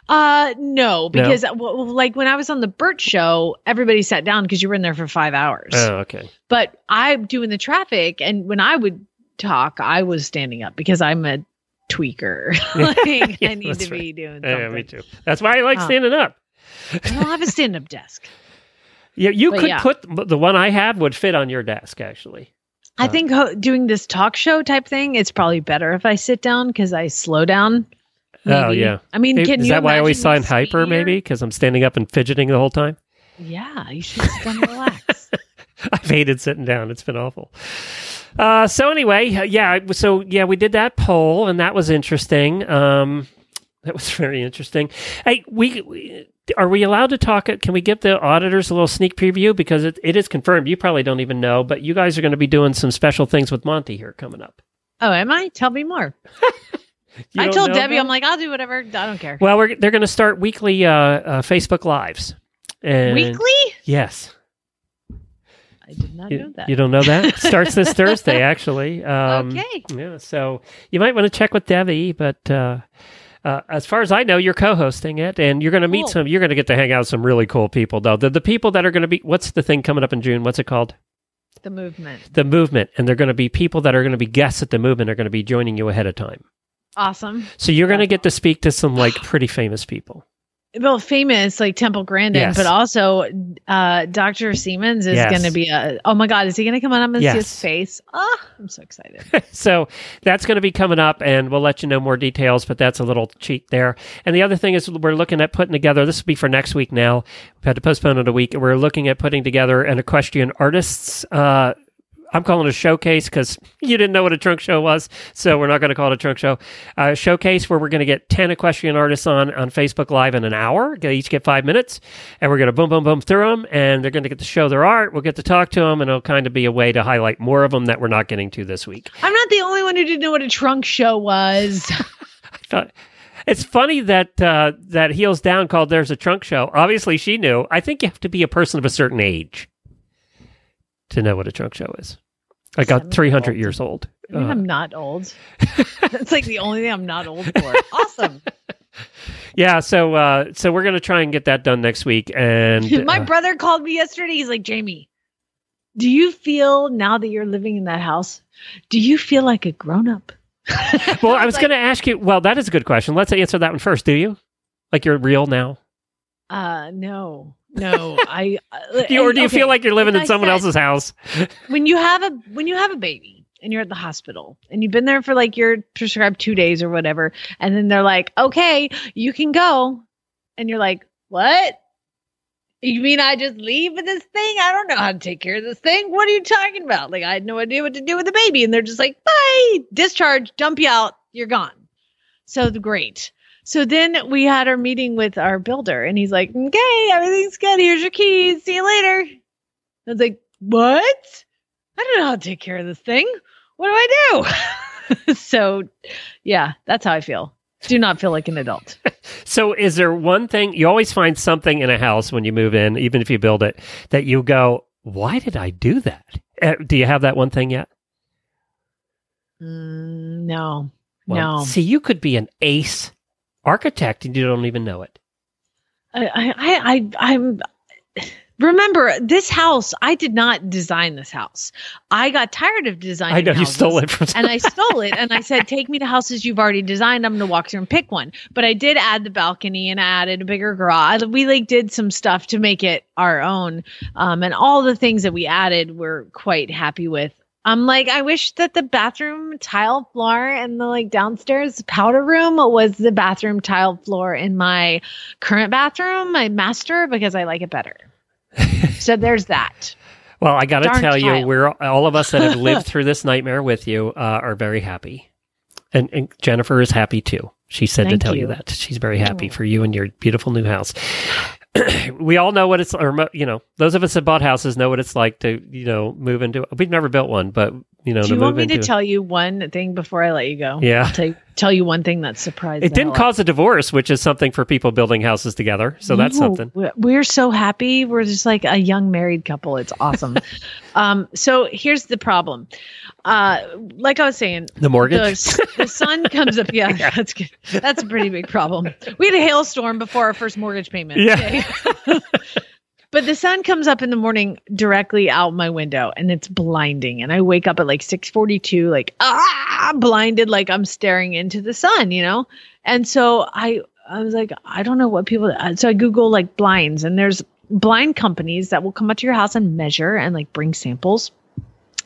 Speaker 2: uh, no, because uh, well, like when I was on the Bert show, everybody sat down because you were in there for five hours.
Speaker 1: Oh, okay.
Speaker 2: But I'm doing the traffic, and when I would talk, I was standing up because I'm a tweaker. like,
Speaker 1: Yeah,
Speaker 2: I need to be
Speaker 1: right.
Speaker 2: doing
Speaker 1: Yeah, me too. That's why I like
Speaker 2: Oh.
Speaker 1: standing up.
Speaker 2: I don't have a stand up desk.
Speaker 1: Yeah, you
Speaker 2: But
Speaker 1: could
Speaker 2: yeah.
Speaker 1: put the one I have would fit on your desk actually.
Speaker 2: I uh, think ho- doing this talk show type thing, it's probably better if I sit down because I slow down.
Speaker 1: Oh yeah.
Speaker 2: I mean,
Speaker 1: Maybe-
Speaker 2: can
Speaker 1: is
Speaker 2: you
Speaker 1: that why I always sign hyper? Maybe because I'm standing up and fidgeting the whole time.
Speaker 2: Yeah, you should just of relax.
Speaker 1: I've hated sitting down. It's been awful. Uh, so anyway, uh, yeah. So yeah, we did that poll, and that was interesting. Um, that was very interesting. Hey, we, we are we allowed to talk? Can we give the auditors a little sneak preview because it, it is confirmed? You probably don't even know, but you guys are going to be doing some special things with Monty here coming up.
Speaker 2: Oh, am I? Tell me more. I told Debbie,
Speaker 1: that?
Speaker 2: I'm like, I'll do whatever. I don't care.
Speaker 1: Well, we're, they're going to start weekly uh, uh, Facebook lives. And
Speaker 2: Weekly?
Speaker 1: Yes.
Speaker 2: I did not
Speaker 1: You,
Speaker 2: know that.
Speaker 1: you don't know that? Starts this Thursday, actually. Um,
Speaker 2: Okay.
Speaker 1: Yeah, so you might want to check with Debbie, but uh, uh, as far as I know, you're co-hosting it, and you're going to meet
Speaker 2: Cool.
Speaker 1: some. You're going to get to hang out with some really cool people, though. The the people that are going to be. What's the thing coming up in June? What's it called?
Speaker 2: the movement.
Speaker 1: The movement, and they're going to be people that are going to be guests at the movement are going to be joining you ahead of time.
Speaker 2: Awesome.
Speaker 1: So you're going to get to speak to some like pretty famous people.
Speaker 2: Well, famous like Temple Grandin,
Speaker 1: Yes.
Speaker 2: but also uh, Dr. Siemens is
Speaker 1: Yes.
Speaker 2: going to be a. Oh my God, is he going to come on? I'm going to see his face. Oh, I'm so excited.
Speaker 1: so that's going to be coming up, and we'll let you know more details. But that's a little cheat there. And the other thing is, we're looking at putting together. This will be for next week. Now we've had to postpone it a week. We're looking at putting together an equestrian artists. Uh, I'm calling it a showcase because you didn't know what a trunk show was, so we're not going to call it a trunk show. A showcase where we're going to get ten equestrian artists on on Facebook Live in an hour. They each get five minutes, and we're going to boom, boom, boom through them, and they're going to get to show their art. We'll get to talk to them, and it'll kind of be a way to highlight more of them that we're not getting to this week.
Speaker 2: I'm not the only one who didn't know what a trunk show was.
Speaker 1: thought- It's funny that uh, that heels down called "There's a Trunk Show." Obviously, she knew. I think you have to be a person of a certain age to know what a trunk show is. I got 300
Speaker 2: old.
Speaker 1: years old.
Speaker 2: I mean,
Speaker 1: Uh,
Speaker 2: I'm not old. That's like the only thing I'm not old for. Awesome.
Speaker 1: yeah, so uh, so we're gonna try and get that done next week. And
Speaker 2: My
Speaker 1: uh,
Speaker 2: brother called me yesterday. He's like, Jamie, do you feel now that you're living in that house, do you feel like a grown up?
Speaker 1: well, I was going to ask you. Well, that is a good question. Let's answer that one first. Do you like you're real now?
Speaker 2: Uh, no, no. I, uh,
Speaker 1: you, or do you
Speaker 2: okay,
Speaker 1: feel like you're living in someone
Speaker 2: said,
Speaker 1: else's house?
Speaker 2: when you have a when you have a baby and you're at the hospital and you've been there for like your prescribed two days or whatever, and then they're like, okay, you can go, and you're like, what? You mean I just leave with this thing? I don't know how to take care of this thing. What are you talking about? Like I had no idea what to do with the baby, and they're just like, bye, discharge, dump you out, you're gone. So great. So then we had our meeting with our builder, and he's like, okay, everything's good. Here's your keys. See you later. I was like, what? I don't know how to take care of this thing. What do I do? so, yeah, that's how I feel. Do not feel like an adult.
Speaker 1: So, is there one thing you always find something in a house when you move in, even if you build it, that you go, "Why did I do that?" Uh, do you have that one thing yet?
Speaker 2: Mm, no,
Speaker 1: Well,
Speaker 2: no.
Speaker 1: See, you could be an ace architect and you don't even know it.
Speaker 2: I, I, I, I'm. Remember, this house, I did not design this house. I got tired of designing.
Speaker 1: I know you
Speaker 2: houses.
Speaker 1: stole it from.
Speaker 2: and I stole it and I said, take me to houses you've already designed. I'm going to walk through and pick one. But I did add the balcony and I added a bigger garage. We like did some stuff to make it our own. Um, and all the things that we added, we're quite happy with. I'm like, I wish that the bathroom tile floor and the like downstairs powder room was the bathroom tile floor in my current bathroom, my master, because I like it better. so there's that.
Speaker 1: Well, I got to tell you, we're all of us that have lived through this nightmare with you uh, are very happy, and, and Jennifer is happy too. She said
Speaker 2: Thank
Speaker 1: to tell you.
Speaker 2: you.
Speaker 1: that she's very happy
Speaker 2: Oh.
Speaker 1: for you and your beautiful new house. we all know what it's, or you know, those of us that bought houses know what it's like to, you know, move into. We've never built one, but you know,
Speaker 2: Do you want me to tell you one thing before I let you go?
Speaker 1: Yeah.
Speaker 2: I'll tell, tell you one thing that surprised
Speaker 1: it didn't cause a divorce, which is something for people building houses together. So that's something.
Speaker 2: we- We're so happy. We're just like a young married couple. It's awesome. um, so here's the problem. Uh, like I was saying,
Speaker 1: The mortgage.
Speaker 2: the, the sun comes up. Yeah, that's good. That's a pretty big problem. We had a hailstorm before our first mortgage payment.
Speaker 1: Yeah.
Speaker 2: okay? but the sun comes up in the morning directly out my window and it's blinding. And I wake up at like 642, like, ah, blinded, like I'm staring into the sun, you know? And so I, I was like, I don't know what people. uh, So I Google like blinds, and there's blind companies that will come up to your house and measure and like bring samples.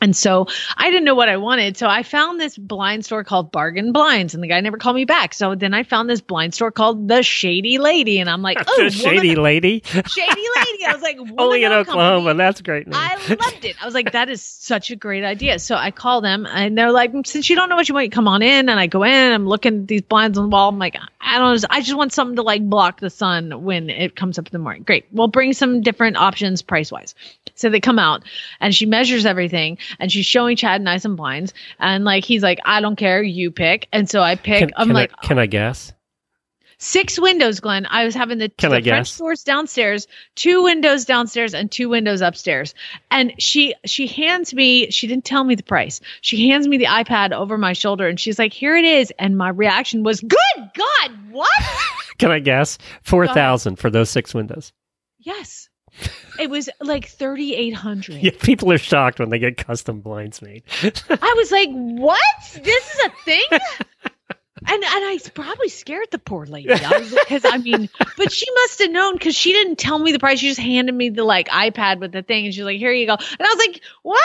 Speaker 2: And so I didn't know what I wanted. So I found this blind store called Bargain Blinds, and the guy never called me back. So then I found this blind store called The Shady Lady, and I'm like, oh,
Speaker 1: The shady lady.
Speaker 2: Shady Lady. I was like,
Speaker 1: Only in Oklahoma.
Speaker 2: company.
Speaker 1: That's great. Name.
Speaker 2: I loved it. I was like, that is such a great idea. So I call them and they're like, since you don't know what you want, come on in. And I go in, I'm looking at these blinds on the wall. I'm like, I don't know. I just want something to like block the sun when it comes up in the morning. Great. We'll bring some different options price wise. So they come out and she measures everything and she's showing Chad and I some blinds. And like, he's like, I don't care. You pick. And so I pick,
Speaker 1: Can,
Speaker 2: I'm
Speaker 1: can
Speaker 2: like,
Speaker 1: I, can I guess?
Speaker 2: six windows, Glenn. I was having the,
Speaker 1: Can
Speaker 2: the
Speaker 1: I
Speaker 2: French
Speaker 1: guess?
Speaker 2: doors downstairs, two windows downstairs, and two windows upstairs. And she she hands me. She didn't tell me the price. She hands me the iPad over my shoulder, and she's like, "Here it is." And my reaction was, "Good God, what?"
Speaker 1: Can I guess? Four thousand for those six windows.
Speaker 2: yes, it was like thirty eight hundred.
Speaker 1: Yeah, people are shocked when they get custom blinds made.
Speaker 2: I was like, "What? This is a thing?" And and I probably scared the poor lady. I because I mean, but she must have known because she didn't tell me the price. She just handed me the like iPad with the thing, and she's like, "Here you go." And I was like, "What?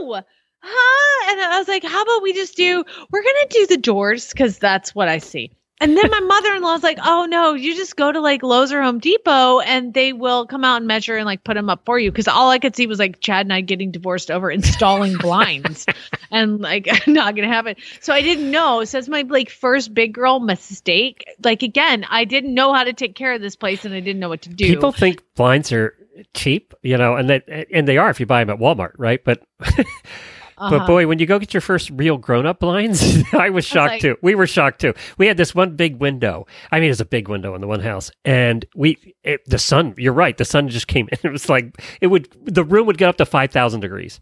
Speaker 2: No." Huh? And I was like, how about we just do, we're going to do the doors because that's what I see. And then my mother in law's like, oh no, you just go to like Lowe's or Home Depot and they will come out and measure and like put them up for you. Cause all I could see was like Chad and I getting divorced over installing blinds and like not going to happen. So I didn't know. So it's my like first big girl mistake. Like again, I didn't know how to take care of this place and I didn't know what to do.
Speaker 1: People think blinds are cheap, you know, and that and they are if you buy them at Walmart, right? But
Speaker 2: Uh-huh.
Speaker 1: but boy, when you go get your first real grown up blinds, I was shocked
Speaker 2: like-
Speaker 1: too. We were shocked too. We had this one big window. I mean, it was a big window in the one house, and we it, the sun. You're right. The sun just came in. It was like it would. The room would get up to five thousand degrees.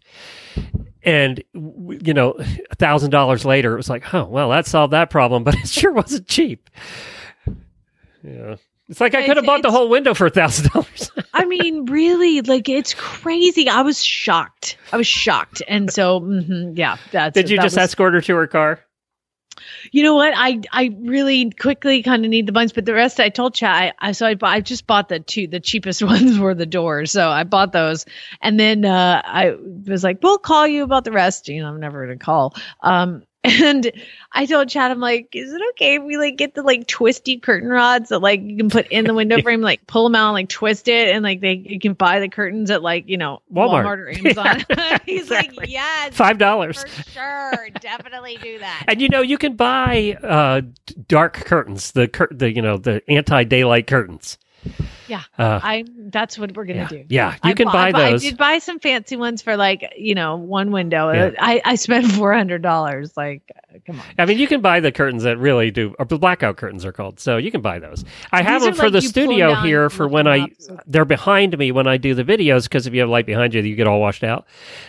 Speaker 1: And you know, a thousand dollars later, it was like, oh well, that solved that problem, but it sure wasn't cheap. Yeah, it's like I could have bought the whole window for a thousand dollars.
Speaker 2: I mean, really, like it's crazy. I was shocked. I was shocked, and so mhm, yeah, that's.
Speaker 1: Did you
Speaker 2: that
Speaker 1: just
Speaker 2: was-
Speaker 1: escort her to her car?
Speaker 2: You know what? I I really quickly kind of need the buns, but the rest I told Chad. I, I so I I just bought the two. The cheapest ones were the doors, so I bought those, and then uh, I was like, "We'll call you about the rest." You know, I'm never gonna call. Um, and I told Chad, I'm like, "Is it okay if we like get the like twisty curtain rods that like you can put in the window frame, like pull them out, and, like twist it, and like they you can buy the curtains at like you know
Speaker 1: Walmart.
Speaker 2: Walmart, or Amazon." He's
Speaker 1: exactly.
Speaker 2: like, "Yes,
Speaker 1: Five dollars.
Speaker 2: for sure, definitely do that."
Speaker 1: And you know, you can buy uh, dark curtains, the cur- the you know the anti daylight curtains.
Speaker 2: Yeah,
Speaker 1: Uh,
Speaker 2: I that's what we're gonna
Speaker 1: yeah,
Speaker 2: do.
Speaker 1: yeah, you
Speaker 2: I
Speaker 1: can
Speaker 2: bu-
Speaker 1: buy
Speaker 2: I
Speaker 1: those.
Speaker 2: I did buy some fancy ones for like you know one window.
Speaker 1: Yeah.
Speaker 2: I I spent four hundred dollars. Like, uh, come on.
Speaker 1: I mean, you can buy the curtains that really do, or the blackout curtains are called. So you can buy those. I have them for
Speaker 2: like
Speaker 1: the studio here for when I.
Speaker 2: so-
Speaker 1: They're behind me when I do the videos because if you have light behind you, you get all washed out.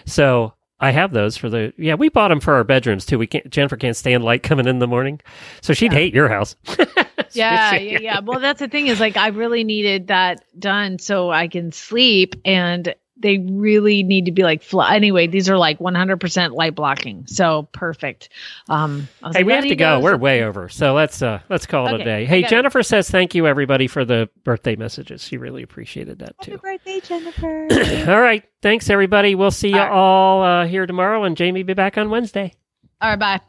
Speaker 1: So I have those for the. Yeah, we bought them for our bedrooms too. We can't. Jennifer can't stand light coming in the morning, so she'd hate your house.
Speaker 2: Yeah, yeah, yeah. Well, that's the thing is like I really needed that done so I can sleep, and they really need to be like fl- anyway. These are like one hundred percent light blocking, so perfect. Um, I was
Speaker 1: Hey,
Speaker 2: like,
Speaker 1: we have to
Speaker 2: need
Speaker 1: go.
Speaker 2: those.
Speaker 1: We're way over. So let's uh let's call it
Speaker 2: Okay,
Speaker 1: a day. Hey,
Speaker 2: got it.
Speaker 1: Jennifer says thank you everybody for the birthday messages. She really appreciated that
Speaker 2: Happy
Speaker 1: too.
Speaker 2: birthday, Jennifer.
Speaker 1: all right. Thanks everybody. We'll see you
Speaker 2: All right.
Speaker 1: all uh, here tomorrow and Jamie be back on Wednesday.
Speaker 2: All right, bye.